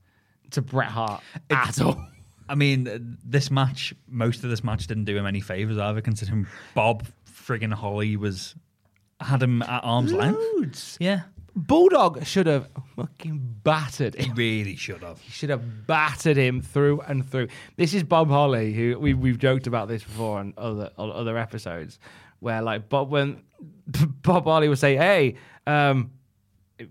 to Bret Hart at all. I mean, this match, most of this match didn't do him any favors either, considering Bob friggin' Holly was had him at arm's length. Yeah, Bulldog should have fucking battered he him. really should have. He should have battered him through and through. This is Bob Holly, who we, we've joked about this before on other on other episodes, where like Bob when Bob Holly would say, "Hey, um,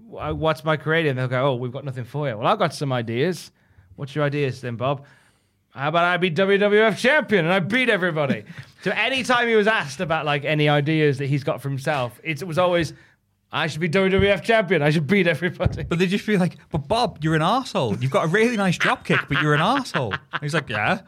what's my creative?" And they'll go, "Oh, we've got nothing for you." Well, I've got some ideas. What's your ideas then, Bob? How about I be WWF champion and I beat everybody? so anytime he was asked about like any ideas that he's got for himself, it was always, I should be WWF champion. I should beat everybody. But they just feel like, but Bob, you're an arsehole. You've got a really nice drop kick, but you're an arsehole. He's like, yeah.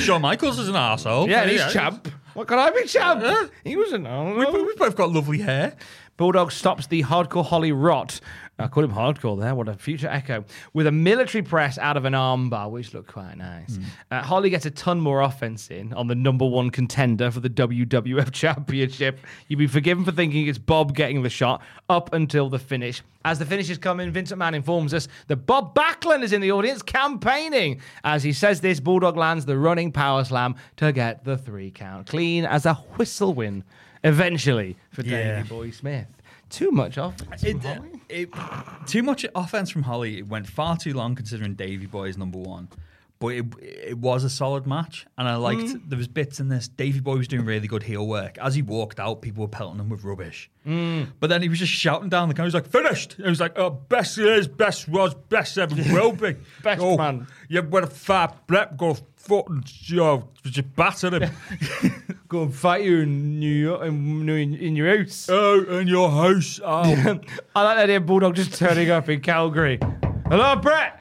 Shawn Michaels is an arsehole. Yeah, he's champ. What can I be champ? He was an We've, we've both got lovely hair. Bulldog stops the hardcore Holly Rot. I call him hardcore there. What a future echo. With a military press out of an armbar, which looked quite nice. Uh, Holly gets a ton more offense in on the number one contender for the WWF Championship. You'd be forgiven for thinking it's Bob getting the shot up until the finish. As the finishes come in, Vince McMahon informs us that Bob Backlund is in the audience campaigning. As he says this, Bulldog lands the running power slam to get the three count. Clean as a whistle win, eventually, for Yeah. Davey Boy Smith. Too much offense. from It, Holly. it, too much offense from Holly. It went far too long considering Davy Boy is number one. But it, it was a solid match, and I liked Mm. there was bits in this. Davy Boy was doing really good heel work. As he walked out, people were pelting him with rubbish. Mm. But then he was just shouting down the corner. He was like, "Finished!" He was like, "Oh, best is, best was, best ever will be, Best oh, man. You went a fat blep, go fucking, you know, just battered him. Go and fight you in New York, in, in, in your house. oh, in your house. Oh. I like that idea of Bulldog just turning up in Calgary. Hello, Bret.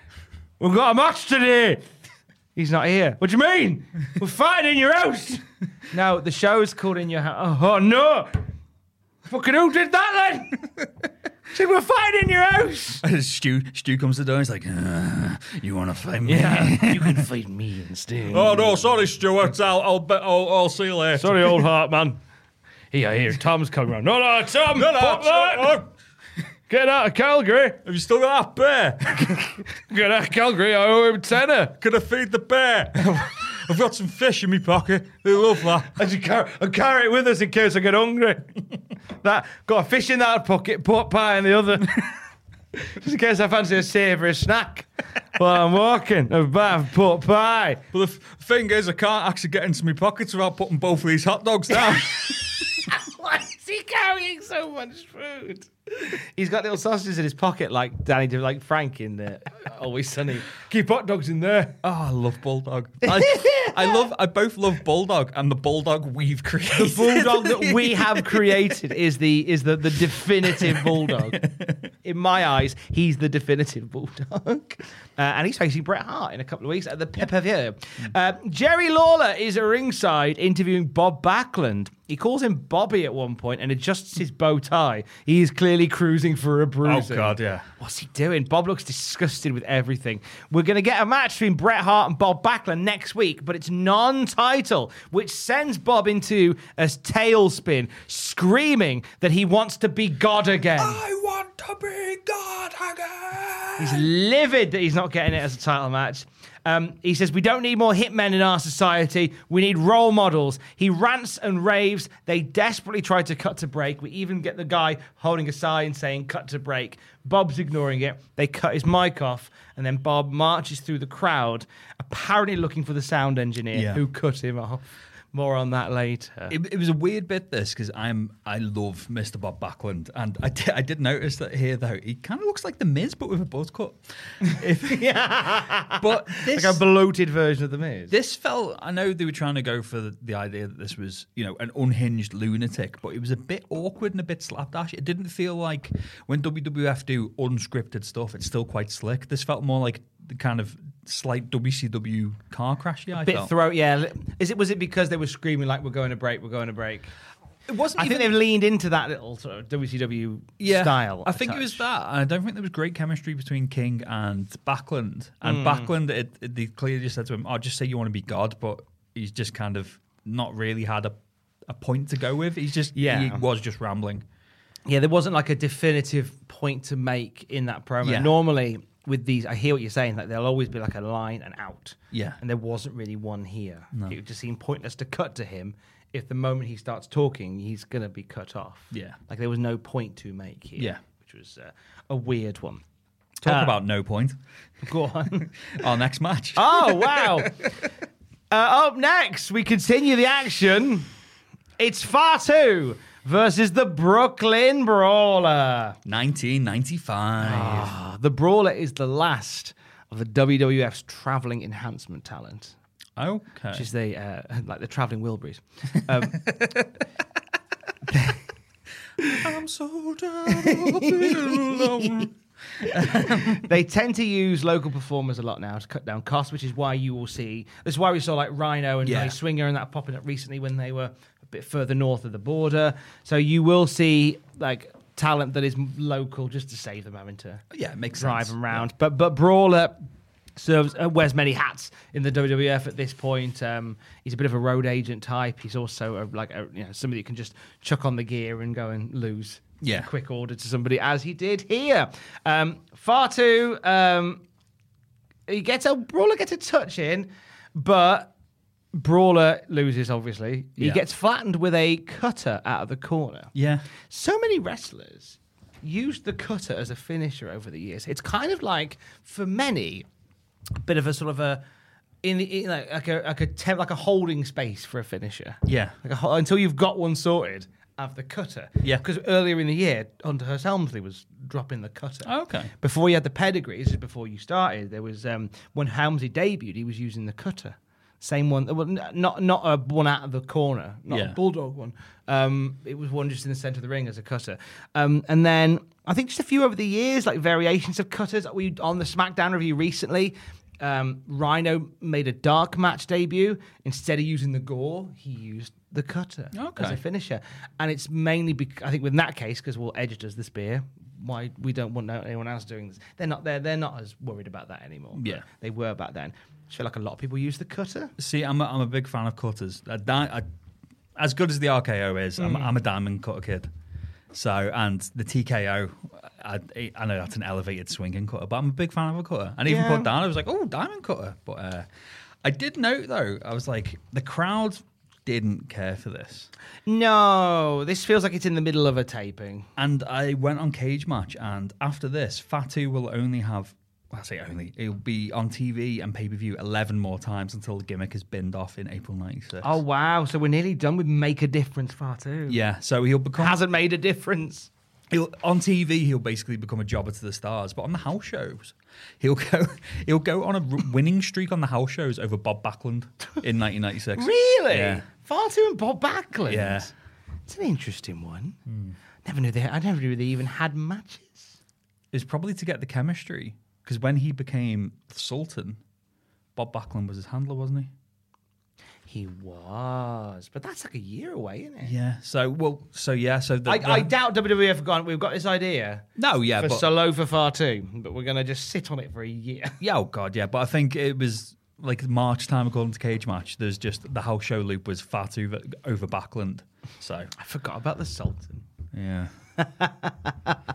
We've got a match today. He's not here. What do you mean? We're fighting in your house. no, the show's called in your house. Oh, oh, no. Fucking who did that then? said, "We're fighting in your house." Stu Stu comes to the door. He's like, uh, "You want to fight me?" Yeah, you can fight me instead. Oh no, sorry, Stuart. I'll I'll, be, I'll, I'll see you later. Sorry, old heart man. Here, here, Tom's coming around. No, no, Tom, No, no, fuck that. sorry, Get out of Calgary. Have you still got that bear? Get out of Calgary. I owe him tenner. Can I feed the bear? I've got some fish in my pocket. They love that. I should carry, I'll carry it with us in case I get hungry. that got a fish in that pocket, pork pie in the other. Just in case I fancy a savoury snack while I'm walking. A bath pork pie. But the f- thing is, I can't actually get into my pockets without putting both of these hot dogs down. Why is he carrying so much food? He's got little sausages in his pocket, like Danny, did, like Frank in uh, Always Sunny. Keep hot dogs in there. Oh, I love Bulldog. I, I love. I both love Bulldog and the Bulldog we've created. The bulldog that we have created is the is the, the definitive bulldog. In my eyes, he's the definitive bulldog, uh, and he's facing Bret Hart in a couple of weeks at the pay per view. Uh, Jerry Lawler is at ringside interviewing Bob Backlund. He calls him Bobby at one point and adjusts his bow tie. He is clearly cruising for a bruise. oh. God, yeah. What's he doing? Bob looks disgusted with everything. We're going to get a match between Bret Hart and Bob Backlund next week, but it's non title, which sends Bob into a tailspin, screaming that he wants to be God again. I want to be God again. He's livid that he's not getting it as a title match. Um, he says, We don't need more hitmen in our society. We need role models. He rants and raves. They desperately try to cut to break. We even get the guy holding a sign saying, Cut to break. Bob's ignoring it. They cut his mic off, and then Bob marches through the crowd, apparently looking for the sound engineer Yeah. who cut him off. More on that later. It, it was a weird bit this because I'm I love Mr. Bob Backlund and I did, I did notice that here though he kind of looks like the Miz but with a buzz cut. If, but this like a bloated version of the Miz. this felt I know they were trying to go for the, the idea that this was you know an unhinged lunatic but it was a bit awkward and a bit slapdash. It didn't feel like when WWF do unscripted stuff it's still quite slick. This felt more like the kind of slight WCW car crash. Yeah, I bit felt. throat, yeah. Is it was it because they were screaming like we're going to break, we're going to break? it wasn't I even think they've leaned into that little sort of WCW yeah, style. I think it was touch. that. I don't think there was great chemistry between King and Backlund. And hmm. Backlund, it, it, they clearly just said to him, "I'll "Oh, just say you want to be God," but he's just kind of not really had a a point to go with. He's just Yeah. he was just rambling. Yeah, there wasn't like a definitive point to make in that promo. Yeah. Normally with these, I hear what you're saying. Like there'll always be like a line and out. Yeah. and there wasn't really one here. No. It just seemed pointless to cut to him. If the moment he starts talking, he's gonna be cut off. Yeah. like there was no point to make here. Yeah. which was uh, a weird one. Talk Ah. about no point. Go on. Our next match. Oh, wow. uh, up next, we continue the action. It's Fatu versus the Brooklyn Brawler. 1995. Ah, the Brawler is the last of the WWF's traveling enhancement talent, okay. which is the uh, like the traveling Wilburys. Um, I'm so tired of being alone. they tend to use local performers a lot now to cut down costs, which is why you will see. That's why we saw like Rhino and Yeah. Swinger and that popping up recently when they were bit further north of the border. So you will see like talent that is local just to save them having to Yeah, it makes drive sense. them around. But but Brawler serves uh, wears many hats in the WWF at this point. Um, he's a bit of a road agent type. He's also a, like a, you know somebody you can just chuck on the gear and go and lose. Yeah. quick order to somebody as he did here. Um, too um, he gets a Brawler gets a touch in, but Brawler loses. Obviously, he Yeah. gets flattened with a cutter out of the corner. Yeah. So many wrestlers used the cutter as a finisher over the years. It's kind of like for many, a bit of a sort of a in, the, in like, like a like a temp, like a holding space for a finisher. Yeah. Like a, ho- until you've got one sorted. Have the cutter. Yeah. Because earlier in the year, Hunter Hearst Helmsley was dropping the cutter. Okay. Before you had the pedigree, this is before you started. There was um, when Helmsley debuted, he was using the cutter. Same one, well, not not a one out of the corner, not Yeah. a bulldog one. Um, it was one just in the center of the ring as a cutter. Um, and then I think just a few over the years, like variations of cutters. We on the SmackDown review recently. Um, Rhino made a dark match debut. Instead of using the gore, he used the cutter as a finisher. And it's mainly, bec- I think, with that case, because well, Edge does the spear, why we don't want anyone else doing this. They're not. They're they're not as worried about that anymore. Yeah. they were back then. I feel like a lot of people use the cutter. See, I'm a, I'm a big fan of cutters. Di- a- as good as the RKO is, I'm, Mm. I'm a diamond cutter kid. So, and the TKO, I, I know that's an elevated swinging cutter, but I'm a big fan of a cutter. And even Yeah. put down, I was like, oh, diamond cutter. But uh, I did note though, I was like, the crowd didn't care for this. No, this feels like it's in the middle of a taping. And I went on Cagematch, and after this, Fatu will only have. Well, I say only. It'll be on TV and pay per view 11 more times until the gimmick is binned off in April 96. Oh wow! So we're nearly done with make a difference Fatu. Yeah, so he'll become. hasn't made a difference. He'll, on TV, he'll basically become a jobber to the stars, but on the house shows, he'll go he'll go on a r- winning streak on the house shows over Bob Backlund in 1996. Really? Yeah. Fatu and Bob Backlund. Yeah. It's an interesting one. Hmm. Never knew they. I never knew they even had matches. It was probably to get the chemistry because when he became Sultan, Bob Backlund was his handler, wasn't he? He was, but that's like a year away, isn't it? Yeah. So well, so yeah. So the, I, the- I doubt WWE have gone. We've got this idea no, yeah, for but Solo for Fatu, but we're gonna just sit on it for a year. yeah. Oh god, yeah. But I think it was like March time according to Cagematch. There's just the house show loop was Fatu over, over Backlund. So I forgot about the Sultan. yeah.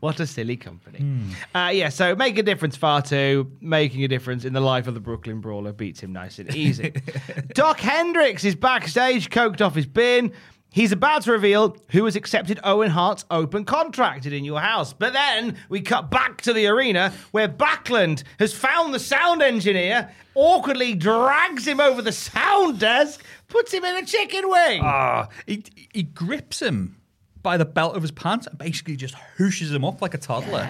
What a silly company. Uh, yeah, so make a difference, Fatu. Making a difference in the life of the Brooklyn Brawler beats him nice and easy. Dok Hendrix is backstage, coked off his bin. He's about to reveal who has accepted Owen Hart's open contract in your house. But then we cut back to the arena where Backlund has found the sound engineer, awkwardly drags him over the sound desk, puts him in a chicken wing. Ah, he he grips him by the belt of his pants and basically just hooshes him up like a toddler.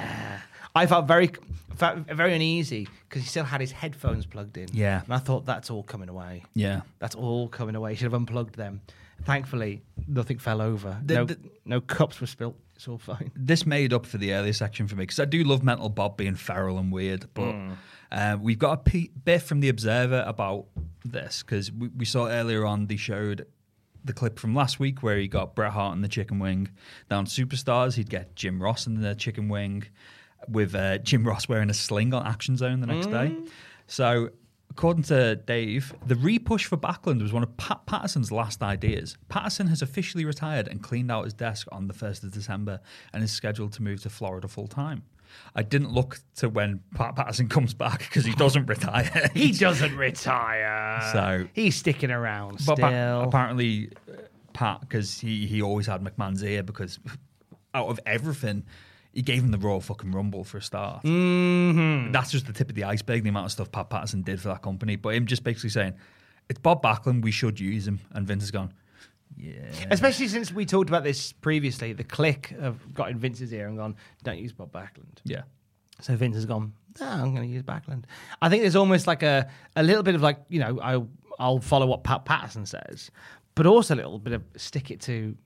I felt very, felt very uneasy because he still had his headphones plugged in. Yeah. and I thought that's all coming away. Yeah. That's all coming away. Should have unplugged them. Thankfully, nothing fell over. The- no, the- no cups were spilt. It's all fine. This made up for the earlier section for me because I do love Mental Bob being feral and weird, but uh, we've got a bit from the Observer about this because we, we saw earlier on they showed the clip from last week where he got Bret Hart in the chicken wing. Down Superstars, he'd get Jim Ross in the chicken wing with uh, Jim Ross wearing a sling on Action Zone the next day. So According to Dave, the repush for Backlund was one of Pat Patterson's last ideas. Patterson has officially retired and cleaned out his desk on the 1st of December and is scheduled to move to Florida full time. I didn't look to when Pat Patterson comes back because he doesn't retire. He doesn't retire. So- he's sticking around But still. appa- apparently, uh, Pat, because he, he always had McMahon's ear, because out of everything, he gave him the Royal fucking Rumble for a start. Mm-hmm. That's just the tip of the iceberg, the amount of stuff Pat Patterson did for that company. But him just basically saying, it's Bob Backlund, we should use him. And Vince has gone, yeah. Especially since we talked about this previously, the Kliq have got in Vince's ear and gone, "Don't use Bob Backlund." Yeah. So Vince has gone, no, I'm going to use Backlund. I think there's almost like a, a little bit of like, you know, I, I'll follow what Pat Patterson says, but also a little bit of stick it to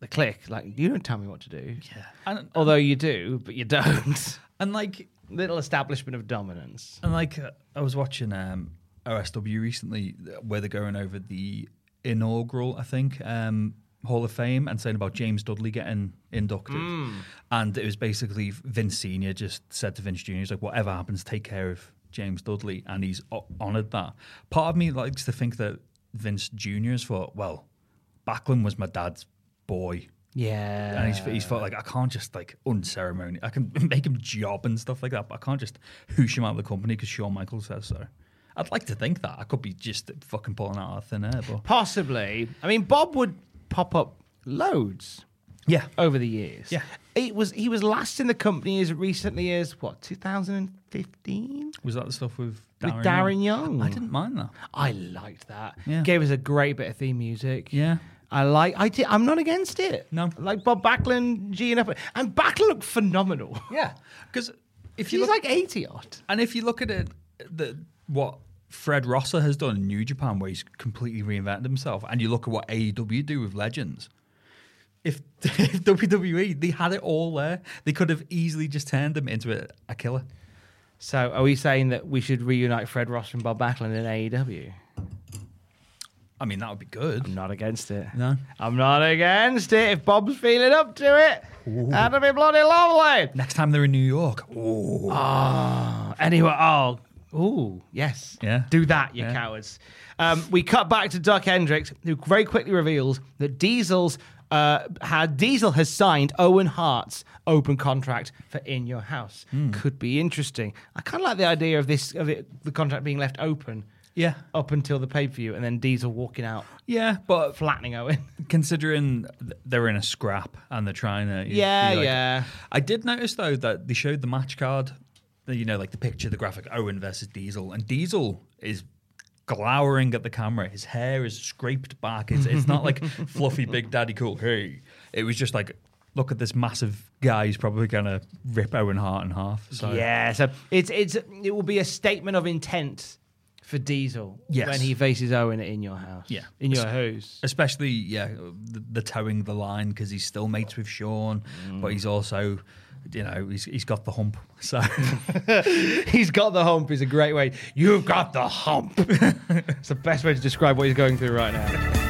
the Kliq. Like, you don't tell me what to do. Yeah. And, Although you do, but you don't. and like, little establishment of dominance. And like uh, I was watching um, OSW recently, where they're going over the inaugural, I think, um, Hall of Fame, and saying about James Dudley getting inducted, and it was basically Vince Senior just said to Vince Junior, "He's like, whatever happens, take care of James Dudley," and he's honoured that. Part of me likes to think that Vince Junior's thought, well, Backlund was my dad's boy. Yeah. And he's, he's felt like I can't just like unceremonious. I can make him job and stuff like that, but I can't just hoosh him out of the company because Shawn Michaels says so. I'd like to think that I could be just fucking pulling out of thin air, but Possibly. I mean, Bob would pop up loads yeah, over the years. Yeah. It was he was last in the company as recently as what 2015 was that the stuff with with Darren, Darren Young. I didn't mind that. I liked that. Yeah. Gave us a great bit of theme music. Yeah. I like. I did. I'm not against it. No. like Bob Backlund, G and up, and Backlund looked phenomenal. Yeah, because if you He's look, like 80 odd. and if you look at it, the what Fred Rosser has done in New Japan, where he's completely reinvented himself, and you look at what AEW do with legends. If, if WWE they had it all there, they could have easily just turned him into a, a killer. So, are we saying that we should reunite Fred Ross and Bob Backlund in AEW? I mean, that would be good. I'm not against it. No. I'm not against it. If Bob's feeling up to it, that'd be bloody lovely. Next time they're in New York. Ooh. Ah, anyway, oh, ooh, yes. Yeah. Do that, you Yeah. cowards. Um, we cut back to Dok Hendrix, who very quickly reveals that Diesel's uh, had Diesel has signed Owen Hart's open contract for In Your House. Hmm. Could be interesting. I kind of like the idea of this of it, the contract being left open Yeah. up until the pay per view, and then Diesel walking out, Yeah, but flattening Owen. considering they're in a scrap and they're trying to. you- Yeah, like- yeah. I did notice though that they showed the match card, the- you know, like the picture, the graphic, Owen versus Diesel, and Diesel is glowering at the camera. His hair is scraped back. It's it's not like fluffy Big Daddy cool. Hey, it was just like. Look at this massive guy. He's probably gonna rip Owen Hart in half. So Yeah, so it's it's it will be a statement of intent for Diesel Yes. when he faces Owen in your house. Yeah. in your house. especially yeah, the, the towing the line because he's still mates with Shawn, but mm. he's also, you know, he's he's got the hump. So He's got the hump is a great way. You've got the hump. it's the best way to describe what he's going through right now.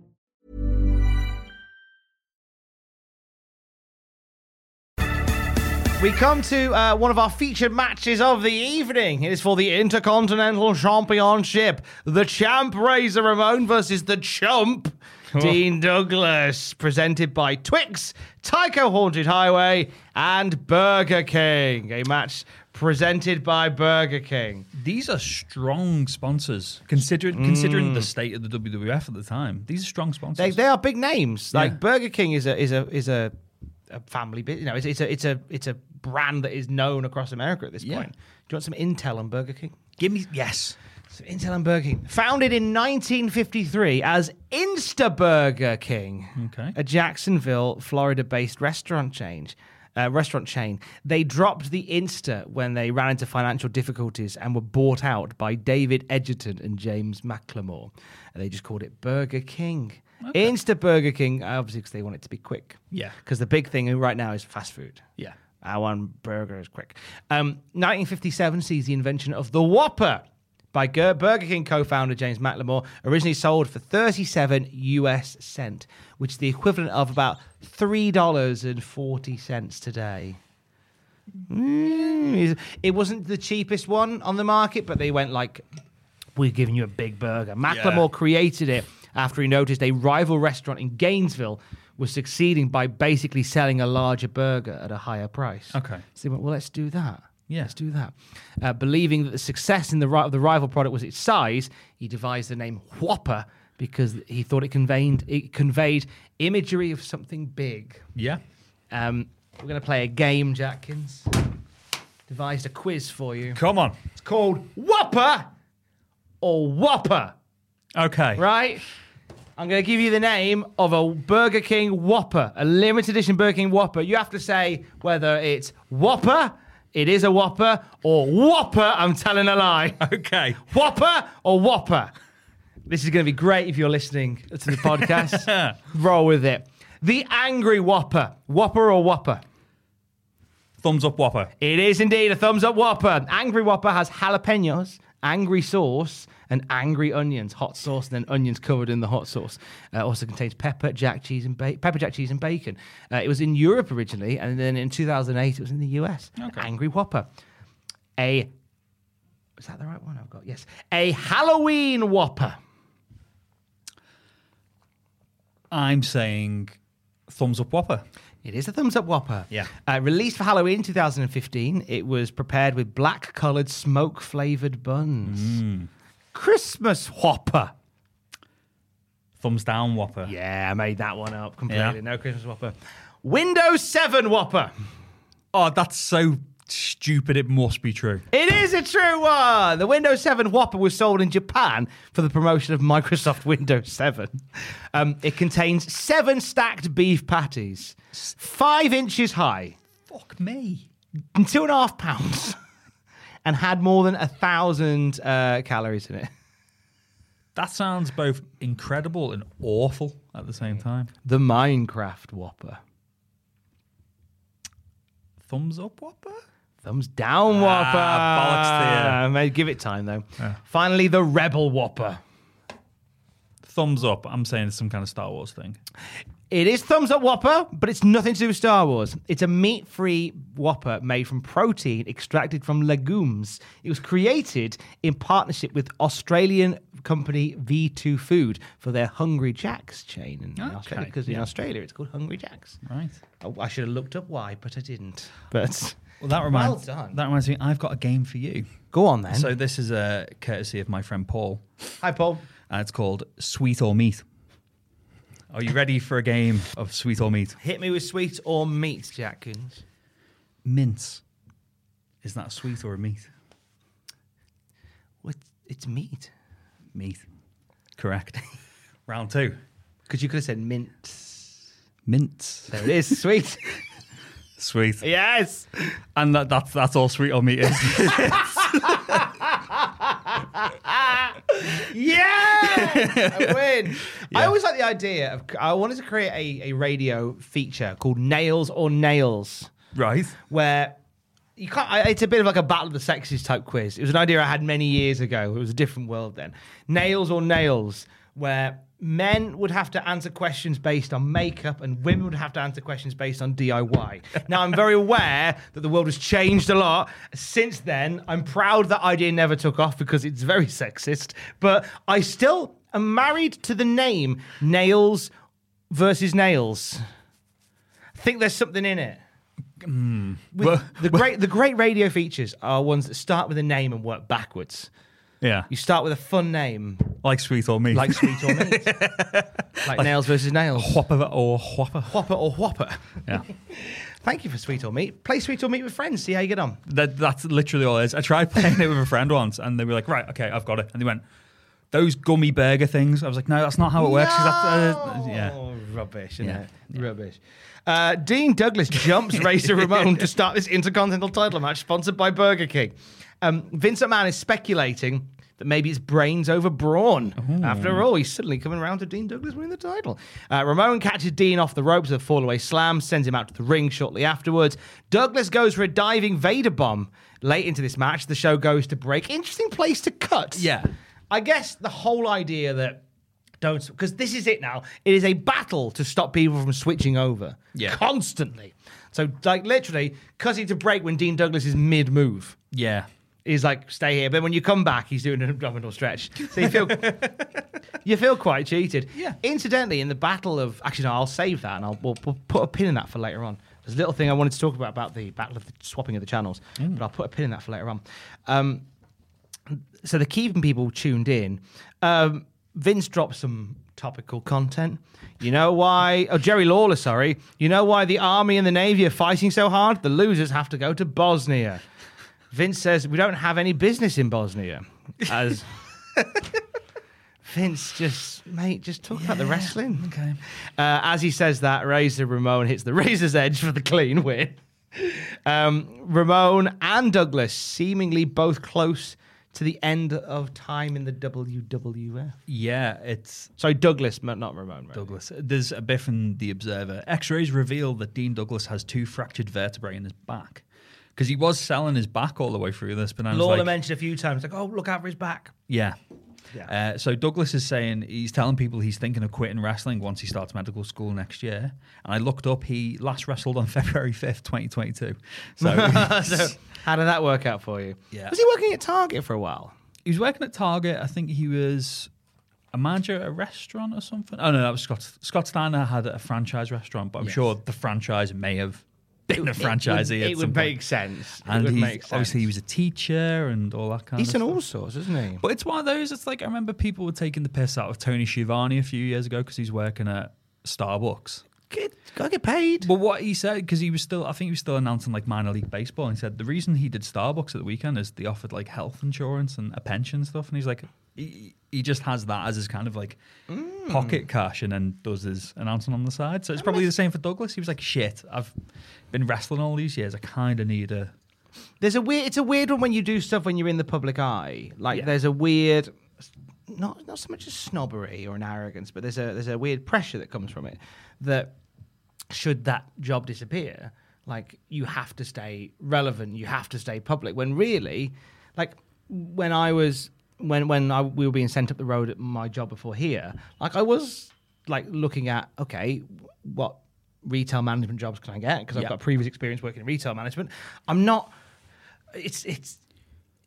We come to uh, one of our featured matches of the evening. It is for the Intercontinental Championship. The champ Razor Ramon versus the chump Dean Douglas, presented by Twix, Tyco Haunted Highway, and Burger King. A match presented by Burger King. these are strong sponsors considering considering the state of the WWF at the time. These are strong sponsors. They, they are big names. Like Yeah. Burger King is a is a is a, a family business. You know, it's, it's a it's a it's a brand that is known across America at this Yeah. point. Do you want some intel on Burger King? Give me yes. Some intel on Burger King. Founded in 1953 as Insta Burger King, Okay. a Jacksonville, Florida-based restaurant chain. Uh, restaurant chain. They dropped the Insta when they ran into financial difficulties and were bought out by David Edgerton and James McLemore. And they just called it Burger King. Insta Burger King, obviously, because they want it to be quick. Yeah. Because the big thing right now is fast food. Yeah. I want burgers quick. Um, 1957 sees the invention of the Whopper by Ger- Burger King co-founder James McLemore, originally sold for 37 US cent, which is the equivalent of about $3.40 today. Mm, it wasn't the cheapest one on the market, but they went like, we're giving you a big burger. McLemore created it after he noticed a rival restaurant in Gainesville was succeeding by basically selling a larger burger at a higher price. Okay. So he went, well, let's do that. Yeah. Let's do that. Uh, believing that the success in the ri- of the rival product was its size, he devised the name Whopper because he thought it conveyed it conveyed imagery of something big. Yeah. Um, we're going to play a game, Jackins. Devised a quiz for you. Come on. It's called Whopper or Whopper, Okay. right? I'm going to give you the name of a Burger King Whopper, a limited edition Burger King Whopper. You have to say whether it's Whopper, It is a Whopper or Whopper. I'm telling a lie. Okay. Whopper or Whopper. This is going to be great if you're listening to the podcast. Roll with it. The Angry Whopper. Whopper or Whopper? Thumbs up Whopper. It is indeed a thumbs up Whopper. Angry Whopper has jalapenos, angry sauce, and angry onions. Hot sauce and then onions covered in the hot sauce. Uh, also contains pepper, jack cheese, and ba- pepper, jack cheese, and bacon. Uh, it was in Europe originally, and then in 2008 it was in the US. Angry Whopper. A is that the right one I've got? Yes. A Halloween Whopper. I'm saying thumbs up Whopper. It is a thumbs up Whopper. Yeah. Uh, released for Halloween 2015, it was prepared with black coloured smoke flavoured buns. Mm. Christmas Whopper. Thumbs down Whopper. Yeah, I made that one up completely. Yeah. No Christmas Whopper. Windows 7 Whopper. Oh, that's so stupid. It must be true. It is a true one. The Windows 7 Whopper was sold in Japan for the promotion of Microsoft Windows 7. Um, it contains seven stacked beef patties, five inches high, Fuck me. and two and a half pounds, and had more than a thousand uh, calories in it. That sounds both incredible and awful at the same time. The Minecraft Whopper. Thumbs up Whopper? Thumbs down Whopper. Ah, bollocks to you. May give it time though. Finally, the Rebel Whopper. Thumbs up. I'm saying it's some kind of Star Wars thing. It is thumbs up Whopper, but it's nothing to do with Star Wars. It's a meat free Whopper made from protein extracted from legumes. It was created in partnership with Australian company V2 Food for their Hungry Jacks chain in Okay, Australia. Because in. Australia it's called Hungry Jacks. Right. Oh, I should have looked up why, but I didn't. But Well, that reminds Well done. that reminds me. I've got a game for you. go on then. So this is a courtesy of my friend Paul, Hi, Paul. and it's called Sweet or Meat. Are you ready for a game of Sweet or Meat? Hit me with sweet or meat, Jack Coons. Mince. Is that a sweet or a meat? What? It's meat. Meat. Correct. Round two. Because you could have said mint. Mince. There it is, sweet. Sweet. yes. And that, that's that's all sweet or meat is. Yeah, I win. I always like the idea of. I wanted to create a, a radio feature called Nails or Nails, right. where you can't. I, it's a bit of like a battle of the sexes type quiz. It was an idea I had many years ago. It was a different world then. Nails or Nails, where men would have to answer questions based on makeup and women would have to answer questions based on DIY. now, I'm very aware that the world has changed a lot since then. I'm proud that idea never took off because it's very sexist, but I still am married to the name Nails versus Nails. I think there's something in it. Hmm. With Well- the great the great radio features are ones that start with a name and work backwards. Yeah. You start with a fun name, Like sweet or meat. like sweet or meat, like nails versus nails, whopper or whopper. whopper or whopper. Yeah. Thank you for sweet or meat. Play sweet or meat with friends. See how you get on. That, that's literally all it is. I tried playing it with a friend once, and they were like, "Right, okay, I've got it." And they went, "Those gummy burger things." I was like, "No, that's not how it works." 'cause that's, uh, yeah, Oh, rubbish, isn't Yeah. it? Rubbish. Uh, Dean Douglas jumps Razor Ramon to start this Intercontinental title match sponsored by Burger King. Um, Vince McMahon is speculating that maybe it's brains over brawn. After all, he's suddenly coming around to Dean Douglas winning the title. Uh, Ramon catches Dean off the ropes with a fallaway slam, sends him out to the ring shortly afterwards. Douglas goes for a diving Vader bomb. Late into this match, the show goes to break. Interesting place to cut. Yeah. I guess the whole idea that don't because this is it now. It is a battle to stop people from switching over. Yeah. Constantly. So like literally cutting to break when Dean Douglas is mid move. yeah. He's like, stay here. But when you come back, he's doing an abdominal stretch. So you feel you feel quite cheated. Yeah. Incidentally, in the battle of actually no, I'll save that and I'll we'll, we'll put a pin in that for later on. There's a little thing I wanted to talk about about the battle of the swapping of the channels, but I'll put a pin in that for later on. Um, so they're keeping people tuned in. Um, Vince dropped some topical content. You know why? Oh, Jerry Lawler, sorry. You know why the army and the navy are fighting so hard? The losers have to go to Bosnia. Vince says we don't have any business in Bosnia. As Vince just mate, just talk about the wrestling. Okay. Uh, as he says that, Razor Ramon hits the razor's edge for the clean win. Um, Ramon and Douglas seemingly both close to the end of time in the WWF. Yeah, it's Sorry, Douglas, not Ramon. Right? Douglas. There's a bit from The Observer. X-rays reveal that Dean Douglas has two fractured vertebrae in his back because he was selling his back all the way through this. But Lawler like, mentioned a few times, like, oh, look out for his back. yeah. Yeah. Uh, so Douglas is saying he's telling people he's thinking of quitting wrestling once he starts medical school next year. And I looked up, he last wrestled on February 5th, 2022. So, so, how did that work out for you? Yeah. Was he working at Target for a while? he was working at Target. I think he was a manager at a restaurant or something. Oh, no, that was Scott. Scott Steiner had a franchise restaurant, but I'm Yes. sure the franchise may have a It franchisee. would, it would make sense. And it would make sense. obviously he was a teacher and all that kind He's of stuff. all sorts, isn't he? But it's one of those. It's like I remember people were taking the piss out of Tony Schiavone a few years ago because he's working at Starbucks. Get, gotta get paid. But what he said, because he was still, I think he was still announcing like minor league baseball. And he said the reason he did Starbucks at the weekend is they offered like health insurance and a pension stuff. And he's like, he, he just has that as his kind of like Mm. pocket cash and then does his announcing on the side. So it's probably the same for Douglas. He was like, shit, I've been wrestling all these years. I kind of need a. There's a weird. It's a weird one when you do stuff when you're in the public eye. Like Yeah. there's a weird, not not so much a snobbery or an arrogance, but there's a there's a weird pressure that comes from it. That should that job disappear, like you have to stay relevant, you have to stay public. When really, like when I was when when I, we were being sent up the road at my job before here, like I was like looking at okay, what retail management jobs can I get? Because I've got previous experience working in retail management. I'm not. It's it's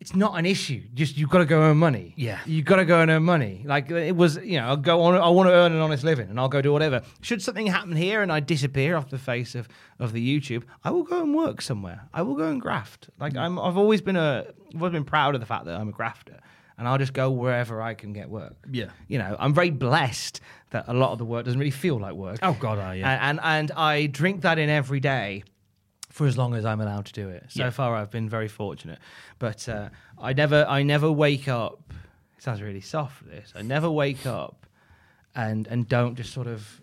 it's not an issue. Just you've got to go earn money. Yeah. you've got to go and earn money. Like it was, you know, I'll go on. I want to earn an honest living, and I'll go do whatever. Should something happen here and I disappear off the face of of the YouTube, I will go and work somewhere. I will go and graft. Like mm. I'm, I've always been a, I've always been proud of the fact that I'm a grafter, and I'll just go wherever I can get work. Yeah. you know, I'm very blessed that a lot of the work doesn't really feel like work. Oh, God, I- yeah. And and, and I drink that in every day for as long as I'm allowed to do it. So Yeah. far, I've been very fortunate. But uh, I never, I never wake up. It sounds really soft. This I never wake up and and don't just sort of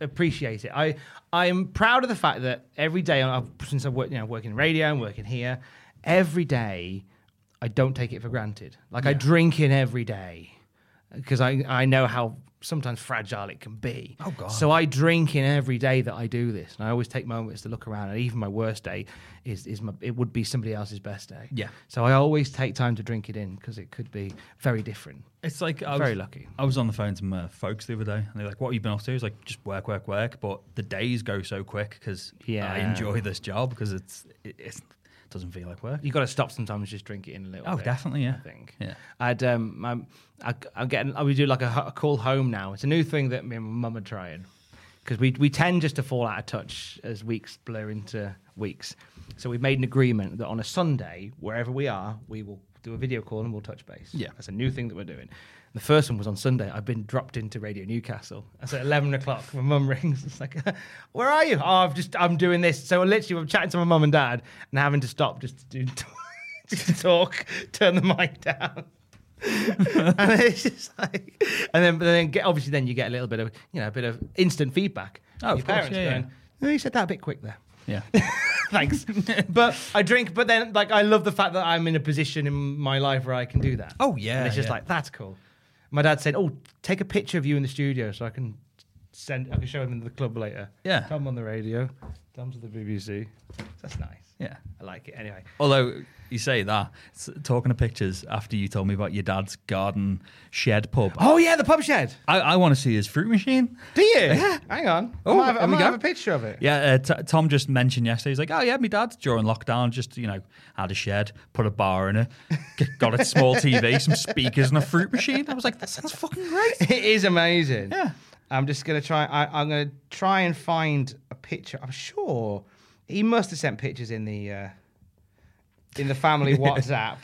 appreciate it. I I'm proud of the fact that every day I've, since I've worked, you know, working radio and working here, every day I don't take it for granted. Like I drink in every day because I I know how sometimes fragile it can be. Oh, God. So I drink in every day that I do this, and I always take moments to look around. And even my worst day is is my it would be somebody else's best day. Yeah. So I always take time to drink it in because it could be very different. It's like I Very was, lucky. I was on the phone to my folks the other day, and they're like, "What have you been up to?" It's like just work, work, work. But the days go so quick because Yeah. I enjoy this job because it's it's, it doesn't feel like work. You got to stop sometimes, just drink it in a little. Oh, bit, definitely, yeah. I think. Yeah. I'd um, I'm, I, I'm getting. I would do like a, a call home now. It's a new thing that me and my mum are trying because we we tend just to fall out of touch as weeks blur into weeks. So we've made an agreement that on a Sunday, wherever we are, we will do a video call and we'll touch base. Yeah. that's a new thing that we're doing. The first one was on Sunday. I've been dropped into Radio Newcastle. It's at eleven o'clock. My mum rings. It's like, "Where are you?" Oh, I've just I'm doing this. So literally, I'm chatting to my mum and dad and having to stop just to do just to talk, turn the mic down. and it's just like, and then, but then get, obviously, then you get a little bit of, you know, a bit of instant feedback. Oh, of course, yeah, going, "Oh, you said that a bit quick there. Yeah. Thanks. but I drink, but then, like, I love the fact that I'm in a position in my life where I can do that. Oh, yeah, And it's just yeah. like, that's cool. My dad said, Oh, take a picture of you in the studio so I can send, I can show him in the club later. Yeah. come on the radio, come to the BBC. That's nice. Yeah. I like it. Anyway. Although you say that, talking to pictures, after you told me about your dad's garden shed pub, Oh, yeah, the pub shed. I, I want to see his fruit machine. Do you? Yeah. Hang on. Oh, I might, have, I might have a picture of it. Yeah, uh, t- Tom just mentioned yesterday. He's like, "Oh yeah, my dad during lockdown just you know had a shed, put a bar in it, got a small TV, some speakers, and a fruit machine." I was like, "That sounds fucking great." It is amazing. Yeah. I'm just gonna try. I, I'm gonna try and find a picture. I'm sure he must have sent pictures in the uh, in the family WhatsApp.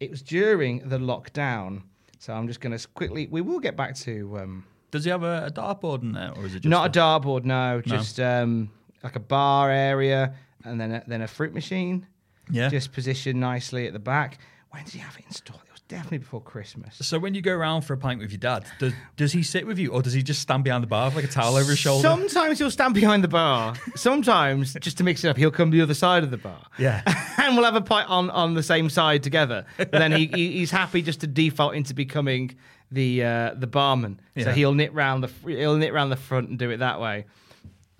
It was during the lockdown, so I'm just gonna quickly. We will get back to um, Does he have a, a dartboard in there, or is it just not a dartboard. No, No. just um, like a bar area, and then a, then a fruit machine. Yeah. just positioned nicely at the back. When did he have it installed? Definitely before Christmas. So when you go around for a pint with your dad, does does he sit with you, or does he just stand behind the bar with like a towel over his shoulder? Sometimes he'll stand behind the bar. Sometimes, just to mix it up, he'll come to the other side of the bar. Yeah. and we'll have a pint on, on the same side together. But then he, he he's happy just to default into becoming the uh, the barman. So he'll knit round the he'll knit round the front and do it that way.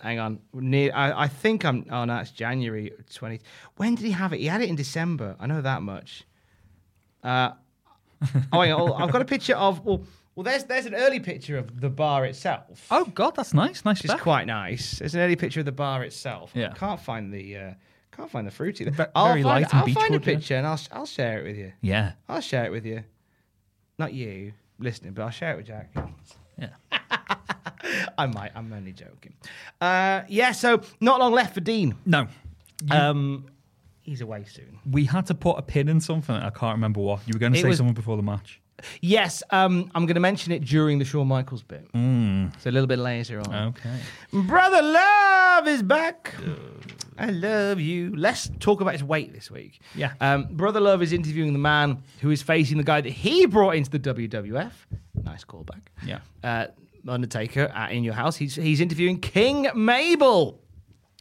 Hang on, near, I, I think I'm. Oh no, it's January twenty. When did he have it? He had it in December. I know that much. Uh, oh, hang on, I've got a picture of. Well, well, there's there's an early picture of the bar itself. Oh God, that's nice. Nice Which is quite nice. There's an early picture of the bar itself. Yeah. Can't find the uh, can't find the fruity. Ve- I'll very find, light and I'll find a picture and I'll I'll share it with you. Yeah. I'll share it with you. Not you listening, but I'll share it with Jack. Yeah. I might. I'm only joking. Uh, yeah. So not long left for Dean. No. Um, he's away soon. We had to put a pin in something. I can't remember what. You were going to It say was- something before the match. Yes. Um, I'm going to mention it during the Shawn Michaels bit. So a little bit later on. Okay. Brother Love is back. I love you. Let's talk about his weight this week. Yeah. Um, Brother Love is interviewing the man who is facing the guy that he brought into the WWF. Nice callback. Yeah. Uh, Undertaker at In Your House. He's, he's interviewing King Mabel.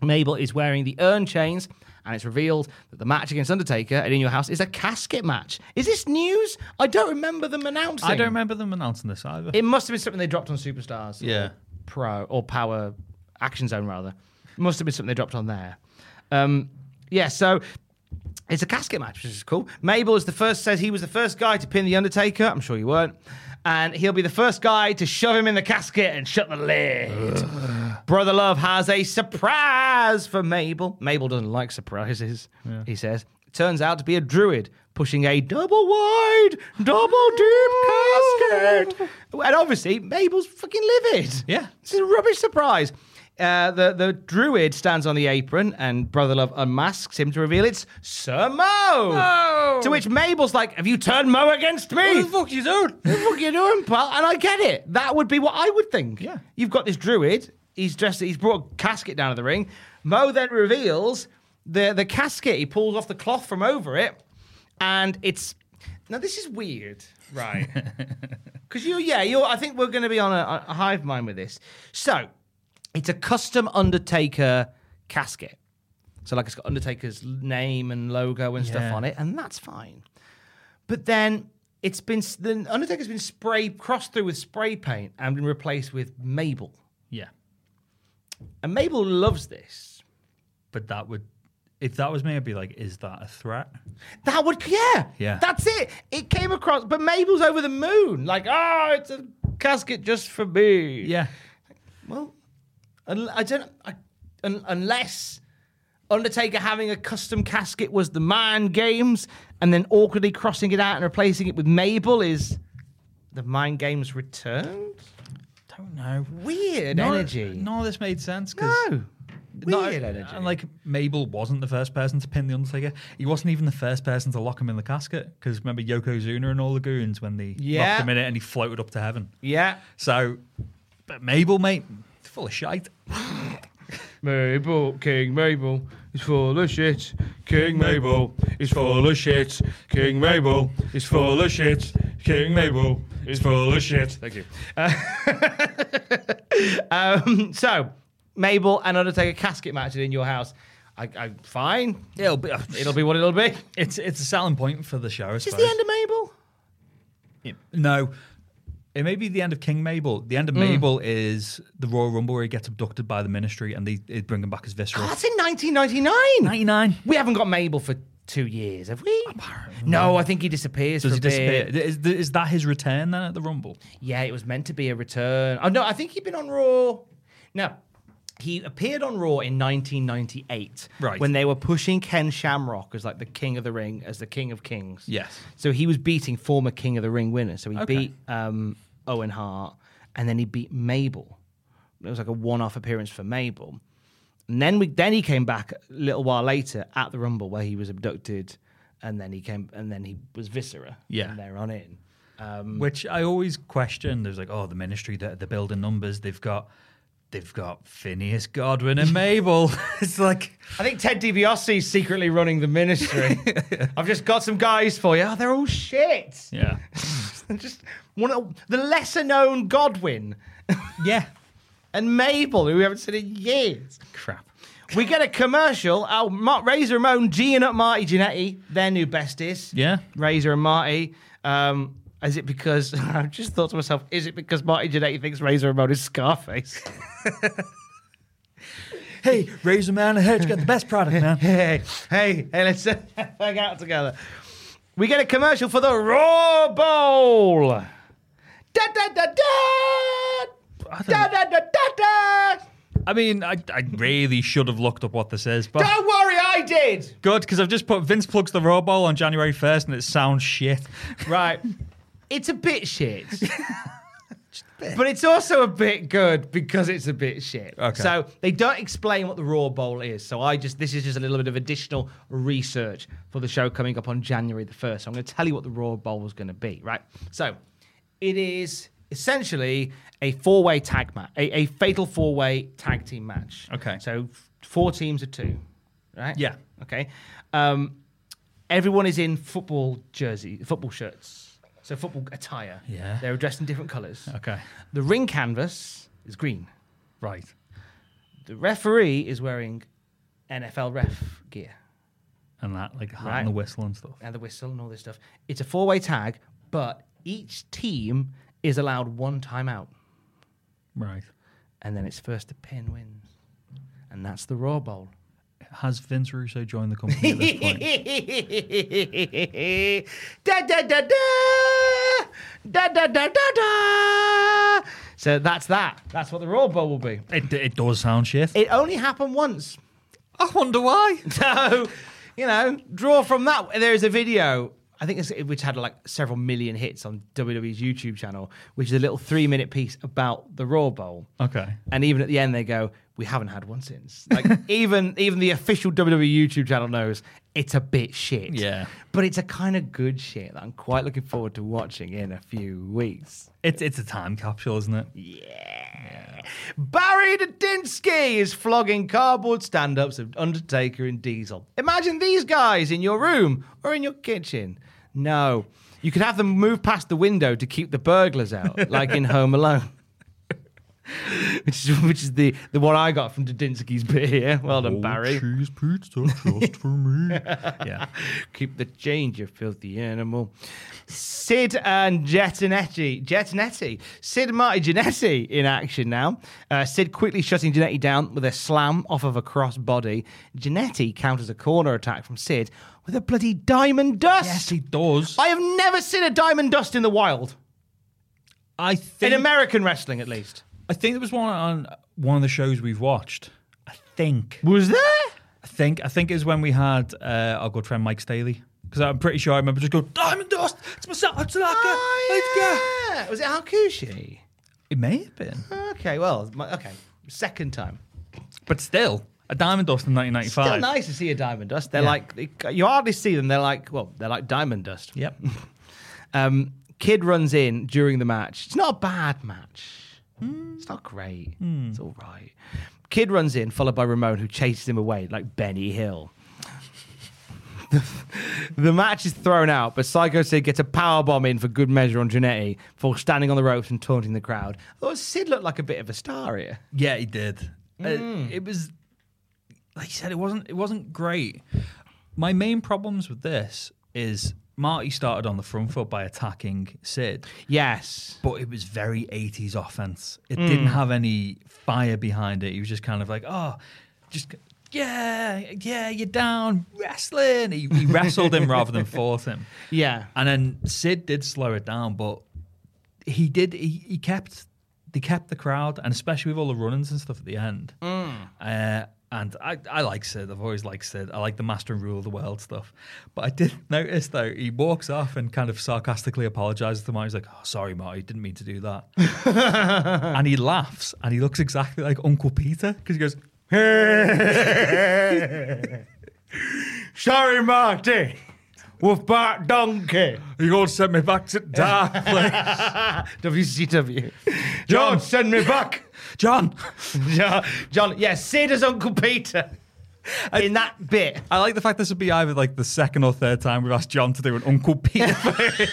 Mabel is wearing the urn chains, and it's revealed that the match against Undertaker at In Your House is a casket match. Is this news? I don't remember them announcing. I don't remember them announcing this either. It must have been something they dropped on Superstars. Yeah. Or Pro or Power Action Zone rather. It must have been something they dropped on there. Um, yeah, so it's a casket match, which is cool. Mabel is the first says he was the first guy to pin the Undertaker. I'm sure you weren't. And he'll be the first guy to shove him in the casket and shut the lid. Brother Love has a surprise for Mabel. Mabel doesn't like surprises, he says. Turns out to be a druid pushing a double wide, double deep casket. And obviously, Mabel's fucking livid. Yeah. This is a rubbish surprise. Uh, the, the druid stands on the apron and Brother Love unmasks him to reveal it's Sir Mo. To which Mabel's like, Have you turned Mo against me? What the fuck you doing? What the fuck you doing, pal? And I get it. That would be what I would think. Yeah. You've got this druid. He's dressed. He's brought a casket down to the ring. Mo then reveals the the casket. He pulls off the cloth from over it, and it's now this is weird, right? Because you, yeah, you. I think we're going to be on a, a hive mind with this. So it's a custom Undertaker casket. So like it's got Undertaker's name and logo and stuff on it, and that's fine. But then it's been the Undertaker's been spray crossed through with spray paint and been replaced with Mabel. Yeah. And Mabel loves this. But that would, if that was me, I'd be like, is that a threat? That would yeah. Yeah. That's it. It came across but Mabel's over the moon. Like, oh, it's a casket just for me. Yeah. Well, un- I don't I, un, unless Undertaker having a custom casket was the mind games and then awkwardly crossing it out and replacing it with Mabel is the mind games returned? Don't know. Weird None- energy. None of this made sense. No. not- Weird energy. And like Mabel wasn't the first person to pin the Undertaker. He wasn't even the first person to lock him in the casket. Because remember Yokozuna and all the goons when they Yeah. locked him in it and he floated up to heaven. yeah. So, but Mabel, mate, full of shite. Mabel, King Mabel is full of shit. King Mabel is full of shit. King Mabel is full of shit. King Mabel is full of shit. Thank you. um, so, Mabel and Undertaker casket match in your house. I, I fine. It'll be, It'll be what it'll be. It's it's a selling point for the show. I Is this suppose. the end of Mabel? No. It may be the end of King Mabel. The end Mm. of Mabel is the Royal Rumble where he gets abducted by the ministry and they, they bring him back as Viscera. Oh, that's in 1999. 99. We haven't got Mabel for two years, have we? No, I think he disappears. Does he disappear? Is, is that his return then at the Rumble? Yeah, it was meant to be a return. Oh no, I think he'd been on Raw. No, he appeared on Raw in 1998, Right. when they were pushing Ken Shamrock as like the King of the Ring, as the King of Kings. Yes. So he was beating former King of the Ring winners. So he Okay. beat um, Owen Hart, and then he beat Mabel. It was like a one-off appearance for Mabel. And then we then he came back a little while later at the Rumble where he was abducted, and then he came and then he was Viscera. Yeah. from there on in. Um, Which I always question. There's like, oh, the ministry, they're, they're building numbers. They've got they've got Phineas Godwin and Mabel. it's like I think Ted DiBiase is secretly running the ministry. I've just got some guys for you. Oh, they're all shit. yeah, just one of the lesser known Godwin yeah, and Mabel, who we haven't seen in years. crap. We get a commercial. Oh, Mark, Razor Ramon G'ing up Marty Jannetty, their new besties. Yeah. Razor and Marty. Um, is it because I just thought to myself, is it because Marty Jannetty thinks Razor Ramon is Scarface? Hey, Razor Man ahead. You got the best product, man. hey, hey, hey, let's uh, hang out together. We get a commercial for the Raw Bowl. Da da da. Da da da da da. I mean, I, I really should have looked up what this is, but Don't worry, I did. good because I've just put Vince plugs the Raw Bowl on January first, and it sounds shit. Right. It's a bit shit. But it's also a bit good because it's a bit shit. Okay. So they don't explain what the Raw Bowl is. So I just this is just a little bit of additional research for the show coming up on January the first. So I'm going to tell you what the Raw Bowl is going to be. Right. So it is essentially a four-way tag match, a, a fatal four-way tag team match. Okay. So four teams of two. Right. Yeah. Okay. Um, everyone is in football jersey, football shirts. So football attire. Yeah. They're dressed in different colours. Okay, The ring canvas is green. right. The referee is wearing NFL ref gear And that, like, Right. and the whistle and stuff. and the whistle and all this stuff. It's a four-way tag, but each team is allowed one timeout. Right. And then it's first to pin wins. And that's the Raw Bowl. Has Vince Russo joined the company at this point? da, da, da, da. Da, da, da, da, da. So that's that. That's what the Raw Bowl will be. It, it does sound shift. It only happened once. I wonder why. So, you know, draw from that. There is a video I think it's, which had like several million hits on WWE's YouTube channel, which is a little three minute piece about the Raw Bowl. Okay. And even at the end, they go, "We haven't had one since." Like even even the official WWE YouTube channel knows it's a bit shit. Yeah. but it's a kind of good shit that I'm quite looking forward to watching in a few weeks. It's it's a time capsule, isn't it? Yeah. Barry Didinsky is flogging cardboard stand-ups of Undertaker and Diesel. Imagine these guys in your room or in your kitchen. No, you could have them move past the window to keep the burglars out, like in Home Alone. which is which is the the one I got from Didinsky's bit here. Well done, Barry. Cheese pizza just for me. yeah. Keep the change, you filthy animal. Sid and Jetinetti. Jetinetti. Sid and Marty Jannetty in action now. Uh, Sid quickly shutting Jannetty down with a slam off of a cross body. Jannetty counters a corner attack from Sid with a bloody diamond dust. Yes, he does. I have never seen a diamond dust in the wild. I think In American wrestling, at least. I think there was one on one of the shows we've watched. I think. Was there? I think. I think it was when we had uh, our good friend Mike Staley. Because I'm pretty sure I remember just going, Diamond Dust! It's myself! It's like Oh, yeah. Was it Hakushi? It may have been. Okay, well, my- okay. Second time. But still, a Diamond Dust in 1995. Still nice to see a diamond dust. They're Yeah. like you hardly see them. They're like well, they're like diamond dust. Yep. Um, Kid runs in during the match. It's not a bad match. It's not great. It's all right. Kid runs in, followed by Ramon, who chases him away like Benny Hill. the match is thrown out, but Psycho Sid gets a power bomb in for good measure on Jannetty for standing on the ropes and taunting the crowd. I thought Sid looked like a bit of a star here. Yeah, he did. Uh, Mm. it was like you said, it wasn't it wasn't great. My main problems with this is Marty started on the front foot by attacking Sid. Yes. But it was very 80s offense. It Mm. didn't have any fire behind it. He was just kind of like, oh, just yeah, yeah, you're down wrestling. He, he wrestled him rather than fought him. Yeah. And then Sid did slow it down, but he did. He, he kept they kept the crowd, and especially with all the run-ins and stuff at the end. Uh, and I, I like Sid. I've always liked Sid. I like the master and rule of the world stuff. But I did notice though he walks off and kind of sarcastically apologizes to Marty. He's like, "Oh, sorry, Marty, didn't mean to do that." and he laughs, and he looks exactly like Uncle Peter because he goes, Sorry, Marty. With Bart Donkey. "You gonna send me back to dark place?" WCW. Don't send me back John. John, John, yeah, Sid as Uncle Peter in that bit. I like the fact this would be either like the second or third time we've asked John to do an Uncle Peter.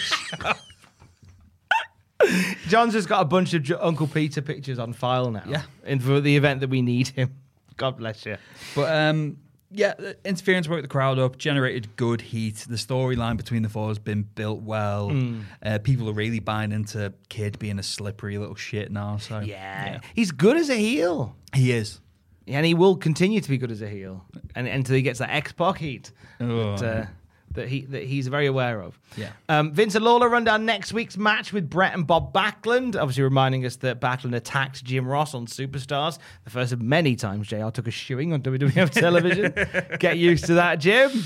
John's just got a bunch of Uncle Peter pictures on file now. Yeah. And for the event that we need him. God bless you. But um, yeah, the interference woke the crowd up, generated good heat. The storyline between the four has been built well. Mm. Uh, people are really buying into Kid being a slippery little shit now. So Yeah. He's good as a heel. he is. And he will continue to be good as a heel. And until he gets that X Pac heat Oh. that, uh, that he that he's very aware of. Yeah. Um, Vince and Lawler run down next week's match with Bret and Bob Backlund, obviously reminding us that Backlund attacked Jim Ross on Superstars, the first of many times JR took a shoeing on WWF television. Get used to that, Jim.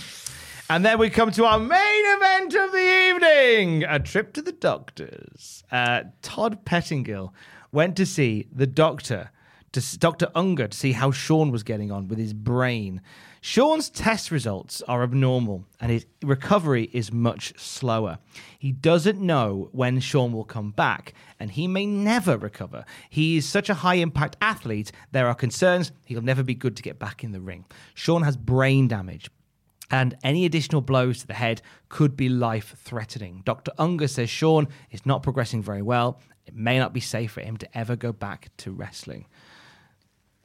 And then we come to our main event of the evening a trip to the doctors. Uh, Todd Pettengill went to see the doctor, to Dr. Unger, to see how Shawn was getting on with his brain. Shawn's test results are abnormal and his recovery is much slower. He doesn't know when Shawn will come back and he may never recover. He is such a high impact athlete, there are concerns he'll never be good to get back in the ring. Shawn has brain damage, and any additional blows to the head could be life threatening. Dr. Unger says Shawn is not progressing very well. It may not be safe for him to ever go back to wrestling.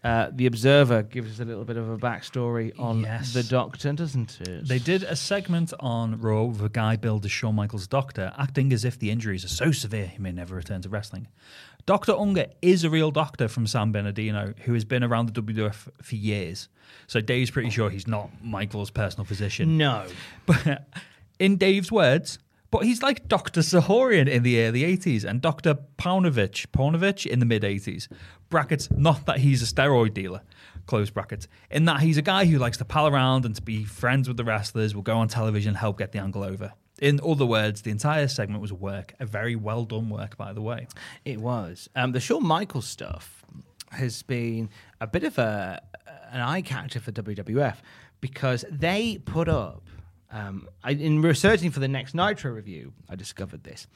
Uh, the Observer gives us a little bit of a backstory on Yes. the Doctor, doesn't it? They did a segment on Raw with a guy billed as Shawn Michaels' doctor, acting as if the injuries are so severe he may never return to wrestling. Dr. Unger is a real doctor from San Bernardino who has been around the WWF for years. So Dave's pretty sure he's not Michael's personal physician. No. But in Dave's words, but he's like Dr. Zahorian in the early 80s and Dr. Paunovic, Paunovic in the mid 80s. Brackets, not that he's a steroid dealer, close brackets. In that he's a guy who likes to pal around and to be friends with the wrestlers, will go on television, help get the angle over. In other words, the entire segment was work, a very well done work, by the way. It was. Um, the Shawn Michaels stuff has been a bit of a an eye catcher for WWF because they put up. Um, I, in researching for the next Nitro review, I discovered this.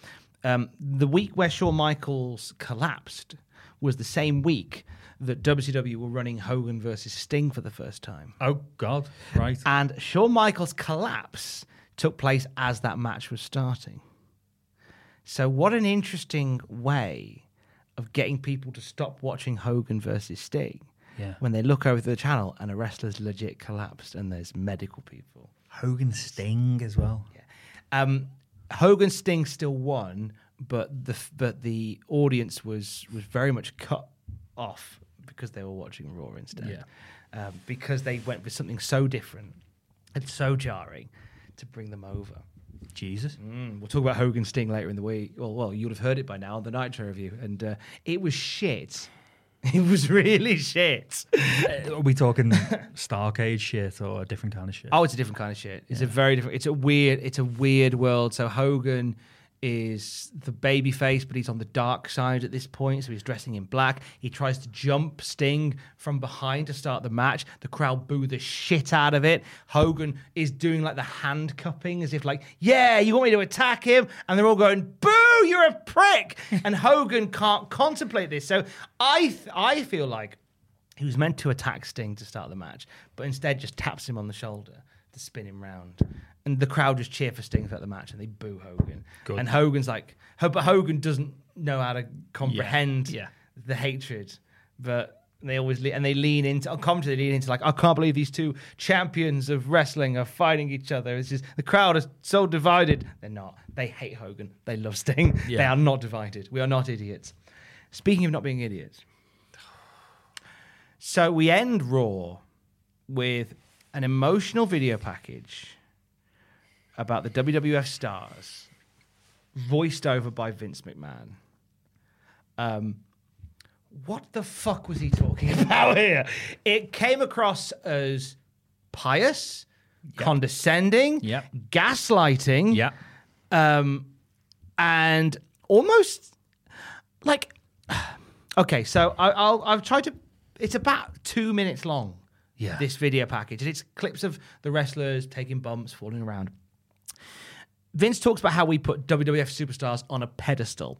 Um, the week where Shawn Michaels collapsed was the same week that WCW were running Hogan versus Sting for the first time. Oh, God. Right. And Shawn Michaels' collapse took place as that match was starting. So, what an interesting way of getting people to stop watching Hogan versus Sting Yeah. when they look over the channel and a wrestler's legit collapsed and there's medical people. Hogan Sting as well. Um, Hogan Sting still won, but the but the audience was was very much cut off because they were watching Raw instead. Yeah. Um, because they went with something so different and so jarring to bring them over. Jesus. Mm, we'll talk about Hogan Sting later in the week. Well, well, you'd have heard it by now on the Nitro review, and uh, it was shit. It was really shit. Are we talking Starcade shit or a different kind of shit? Oh, it's a different kind of shit. It's a very different. It's a weird. It's a weird world. So Hogan is the baby face, but he's on the dark side at this point. So he's dressing in black. He tries to jump Sting from behind to start the match. The crowd boo the shit out of it. Hogan is doing like the hand cupping as if like, yeah, you want me to attack him, and they're all going, boo, you're a prick. and Hogan can't contemplate this. So I, th- I feel like he was meant to attack Sting to start the match, but instead just taps him on the shoulder to spin him round. And the crowd just cheer for Sting throughout the match and they boo Hogan. Good. And Hogan's like, but Hogan doesn't know how to comprehend Yeah. the hatred. But they always le- and they lean into on commentary. They lean into like, I can't believe these two champions of wrestling are fighting each other. It's just the crowd is so divided. They're not. They hate Hogan. They love Sting. They are not divided. We are not idiots. Speaking of not being idiots, so we end Raw with an emotional video package about the WWF stars, voiced over by Vince McMahon. Um, what the fuck was he talking about here? It came across as pious, condescending, Yep. gaslighting, Yeah. um, and almost like okay. So I, I'll I've tried to. It's about two minutes long. Yeah. This video package, and it's clips of the wrestlers taking bumps, falling around. Vince talks about how we put WWF superstars on a pedestal,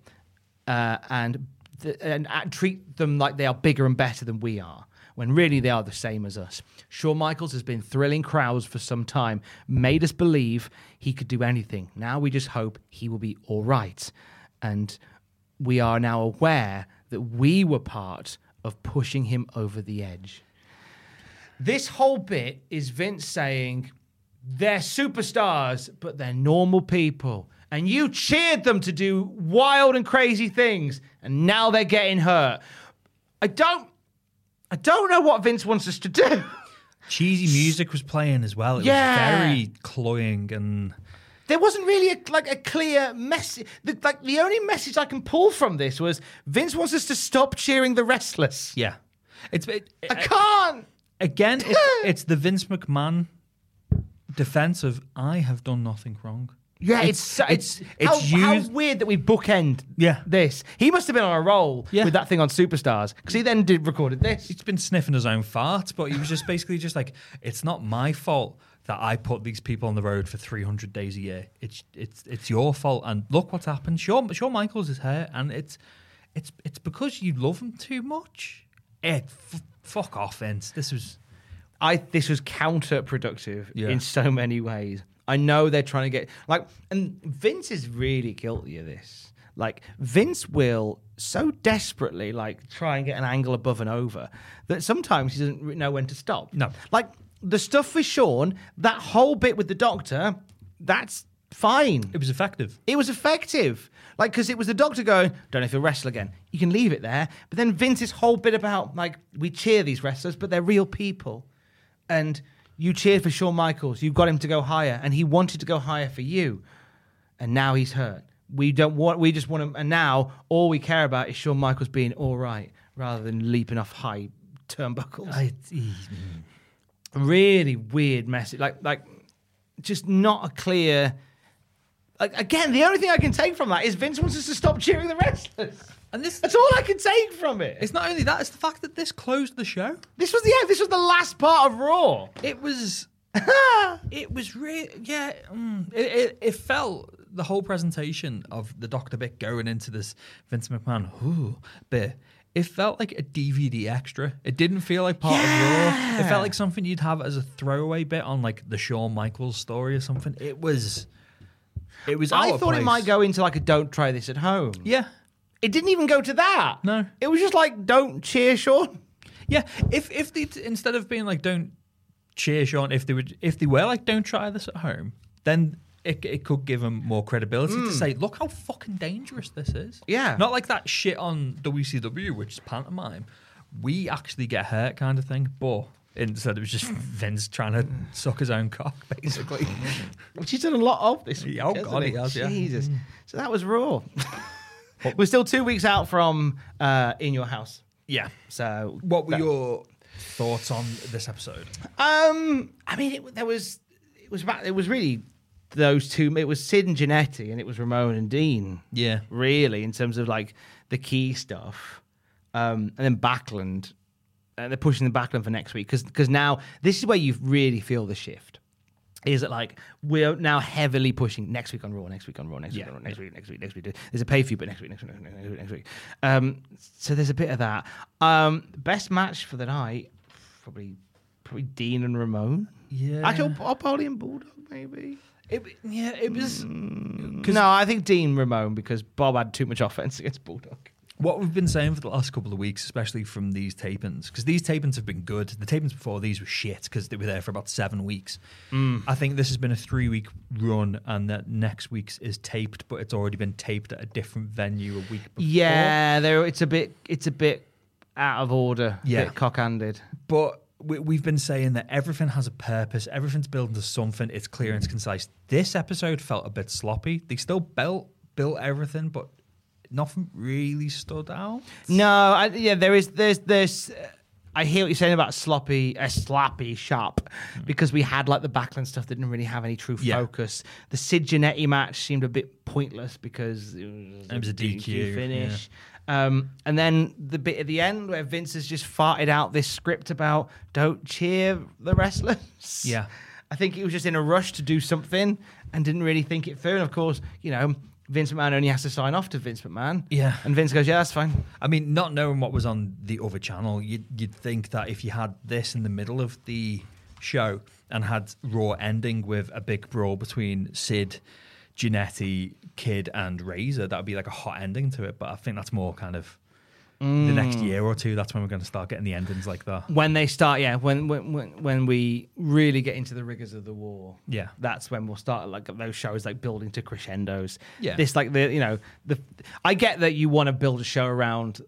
uh, and and uh, treat them like they are bigger and better than we are. When really they are the same as us. Shawn Michaels has been thrilling crowds for some time, made us believe he could do anything. Now we just hope he will be all right. And we are now aware that we were part of pushing him over the edge. This whole bit is Vince saying they're superstars, but they're normal people. And you cheered them to do wild and crazy things, and now they're getting hurt. I don't I don't know what Vince wants us to do. Cheesy music was playing as well. It Yeah. was very cloying and There wasn't really a, like a clear message. The, like the only message I can pull from this was Vince wants us to stop cheering the restless. yeah. It's it, I can't. again. It's, it's the Vince McMahon defense of I have done nothing wrong. Yeah, it's it's it's, it's how, how used- weird that we bookend Yeah. this. He must have been on a roll Yeah. with that thing on Superstars because he then did recorded this. He's been sniffing his own fart, but he was just basically just like, it's not my fault that I put these people on the road for 300 days a year. It's it's it's your fault. And look what's happened. Shawn, Shawn Michaels is here, and it's it's it's because you love him too much. It f- fuck off, Vince. This was I this was counterproductive Yeah. in so many ways. I know they're trying to get like, and Vince is really guilty of this. Like Vince will so desperately like try and get an angle above and over that sometimes he doesn't know when to stop. No. like the stuff with Shawn, that whole bit with the doctor, that's fine. it was effective. It was effective. Like, because it was the doctor going, don't know if you'll wrestle again. You can leave it there. But then Vince's whole bit about, like, we cheer these wrestlers, but they're real people. And you cheered for Shawn Michaels. You got him to go higher, and he wanted to go higher for you. And now he's hurt. We don't want, we just want him. And now all we care about is Shawn Michaels being all right rather than leaping off high turnbuckles I, mm. really weird message. Like like just not a clear. Like again, the only thing I can take from that is Vince wants us to stop cheering the wrestlers. and this That's all I can take from it. it's not only that; it's the fact that this closed the show. this was the yeah, this was the last part of Raw. It was. it was really yeah. Mm, it, it it felt the whole presentation of the Doctor bit going into this Vince McMahon ooh, bit. It felt like a DVD extra. It didn't feel like part of Raw. It felt like something you'd have as a throwaway bit on like the Shawn Michaels story or something. It was. It was. I thought it might go into like a "Don't try this at home." Yeah, It didn't even go to that. No. it was just like "Don't cheer Shawn." yeah. If if they instead of being like don't cheer Shawn, if they would if they were like don't try this at home, then. It, it could give them more credibility to hmm. say, look how fucking dangerous this is. Yeah. Not like that shit on WCW, which is pantomime. We actually get hurt kind of thing, but instead it was just Vince trying to suck his own cock, basically. Which he's done a lot of this week. Oh God, he has, yeah. Jesus. So that was Raw. We're still two weeks out from uh, In Your House. yeah. So What were that- your thoughts on this episode? Um, I mean, it, there was it was about it was really those two. It was Sid and Jannetty, and it was Ramon and Dean. Yeah. really, in terms of like the key stuff. Um, and then Backlund, and they're pushing the Backlund for next week because because now this is where you really feel the shift. Is that like we're now heavily pushing next week on Raw, next week on Raw, next week Yeah. on Raw, next week, next week, next week. There's a pay for you, but next week, next week, next week, next week, next week. Um, so there's a bit of that. Um, best match for the night, probably probably Dean and Ramon. Yeah. Actually, or Polly and Bulldog maybe. It, yeah, it was. No, I think Dean Ramon because Bob had too much offense against Bulldog. What we've been saying for the last couple of weeks, especially from these tapings, because these tapings have been good. The tapings before these were shit because they were there for about seven weeks. Mm. I think this has been a three week run, and that next week's is taped, but it's already been taped at a different venue a week before. Yeah, there. It's a bit. It's a bit out of order. Yeah. bit cock-handed. But we, we've been saying that everything has a purpose, everything's building to something, it's clear and it's concise. This episode felt a bit sloppy. They still built built everything, but nothing really stood out. No, I, yeah, there is. There's. There's. Uh, I hear what you're saying about sloppy, a sloppy shop, because we had like the Backlund stuff that didn't really have any true Yeah. focus. The Sid Jannetty match seemed a bit pointless because it was, It was a DQ, finish. Um, and then the bit at the end where Vince has just farted out this script about don't cheer the wrestlers. Yeah. I think he was just in a rush to do something and didn't really think it through. And of course, you know, Vince McMahon only has to sign off to Vince McMahon. Yeah. And Vince goes, yeah, that's fine. I mean, not knowing what was on the other channel, you'd, you'd think that if you had this in the middle of the show and had Raw ending with a big brawl between Sid, Jannetty, Kid, and Razor, that would be like a hot ending to it. But I think that's more kind of the next Mm. year or two. That's when we're going to start getting the endings like that. When they start, yeah, when when when, when we really get into the rigors of the war, Yeah. that's when we'll start like those shows like building to crescendos. Yeah. this like the you know the. I get that you want to build a show around.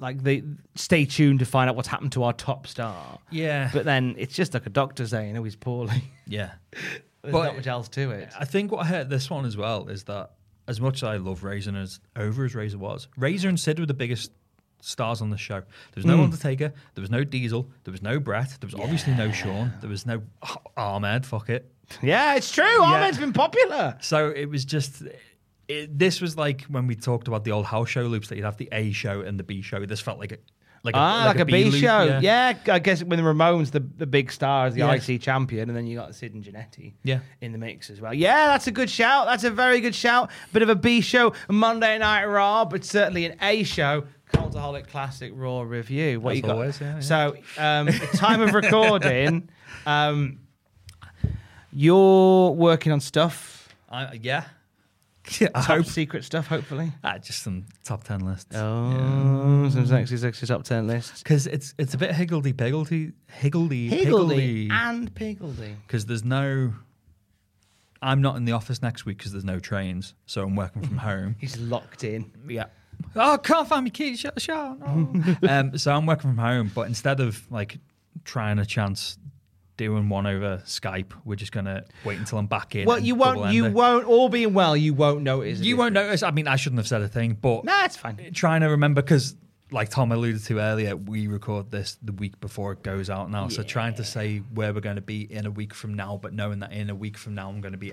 Like the stay tuned to find out what's happened to our top star. Yeah. but then it's just like a doctor saying, "Oh, he's poorly." Yeah. There's But- not much else to it. I think what I heard this one as well is that as much as I love Razor as over as Razor was, Razor and Sid were the biggest stars on the show. There was no Mm. Undertaker, there was no Diesel, there was no Bret, there was obviously no Shawn, there was no Ahmed, fuck it. Yeah, it's true. Ahmed's been popular. So it was just. It, this was like when we talked about the old house show loops that you'd have the A show and the B show. This felt like a like a, ah, like, a B, loop, show. Yeah. I guess when the Ramones, the, the big stars, the Yeah. IC champion, and then you got Sid and Jannetty Yeah. in the mix as well. Yeah, that's a good shout. That's a very good shout. Bit of a B show, Monday Night Raw, but certainly an A show. Cultaholic Classic Raw review. What As you got? always, yeah, yeah. So, um, time of recording, um, you're working on stuff. I, yeah. Yeah, I Top hope. secret stuff, hopefully. Ah, just some top ten lists. Oh, some sexy, sexy top ten lists. Because it's it's a bit higgledy piggledy, higgledy Higgledy and Piggledy. Because there's no. I'm not in the office next week because there's no trains, so I'm working from home. He's locked in. Yeah. Oh, I can't find my keys. Shut the. No. um, so I'm working from home, but instead of like trying a chance doing one over Skype, we're just gonna wait until I'm back in. Well, you won't. You won't. All being well, you won't notice. You won't notice. I mean, I shouldn't have said a thing, but Nah, it's fine. trying to remember because, like Tom alluded to earlier, we record this the week before it goes out now. So trying to say where we're going to be in a week from now, but knowing that in a week from now I'm going to be,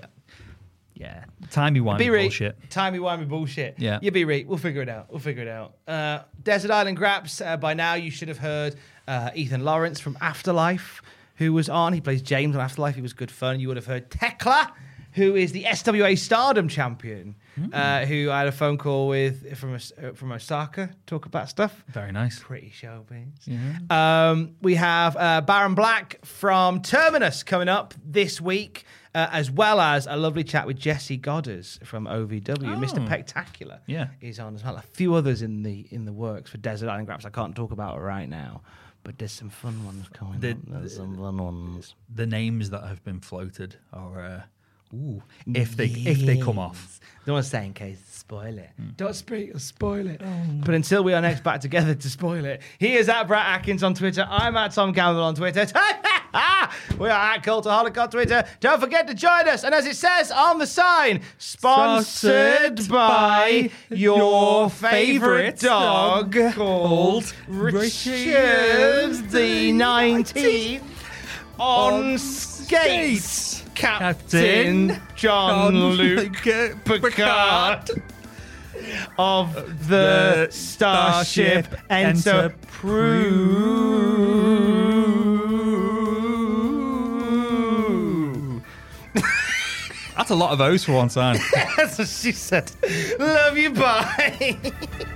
yeah, timey wimey bullshit. Timey wimey bullshit. Yeah. You be right. We'll figure it out. We'll figure it out. Uh, Desert Island Graps. Uh, by now, you should have heard uh, Ethan Lawrence from Afterlife, who was on. He plays James on Afterlife. He was good fun. You would have heard Tekla, who is the SWA Stardom champion, uh, who I had a phone call with from uh, from Osaka. Talk about stuff. Very nice. Pretty showbiz. Um, we have uh, Baron Black from Terminus coming up this week, uh, as well as a lovely chat with Jesse Goddard from OVW. Mr. Oh. Spectacular Yeah. is on as well. A few others in the in the works for Desert Island Graps I can't talk about right now, but there's some fun ones coming The- up. There's some fun ones. The names that have been floated are, uh, ooh, if they if they come off. Don't want to say in case spoil it. Hmm. Don't speak or spoil it. But until we are next back together to spoil it, he is at Brett Atkins on Twitter. I'm at Tom Campbell on Twitter. we are at Cultaholic on Twitter. Don't forget to join us. And as it says on the sign, sponsored Sponsored by by your favorite dog dog called Richard the 19th on skates. Captain Jean-Luc Picard of the Starship Enterprise. That's a lot of O's for one time. That's what she said. Love you, bye.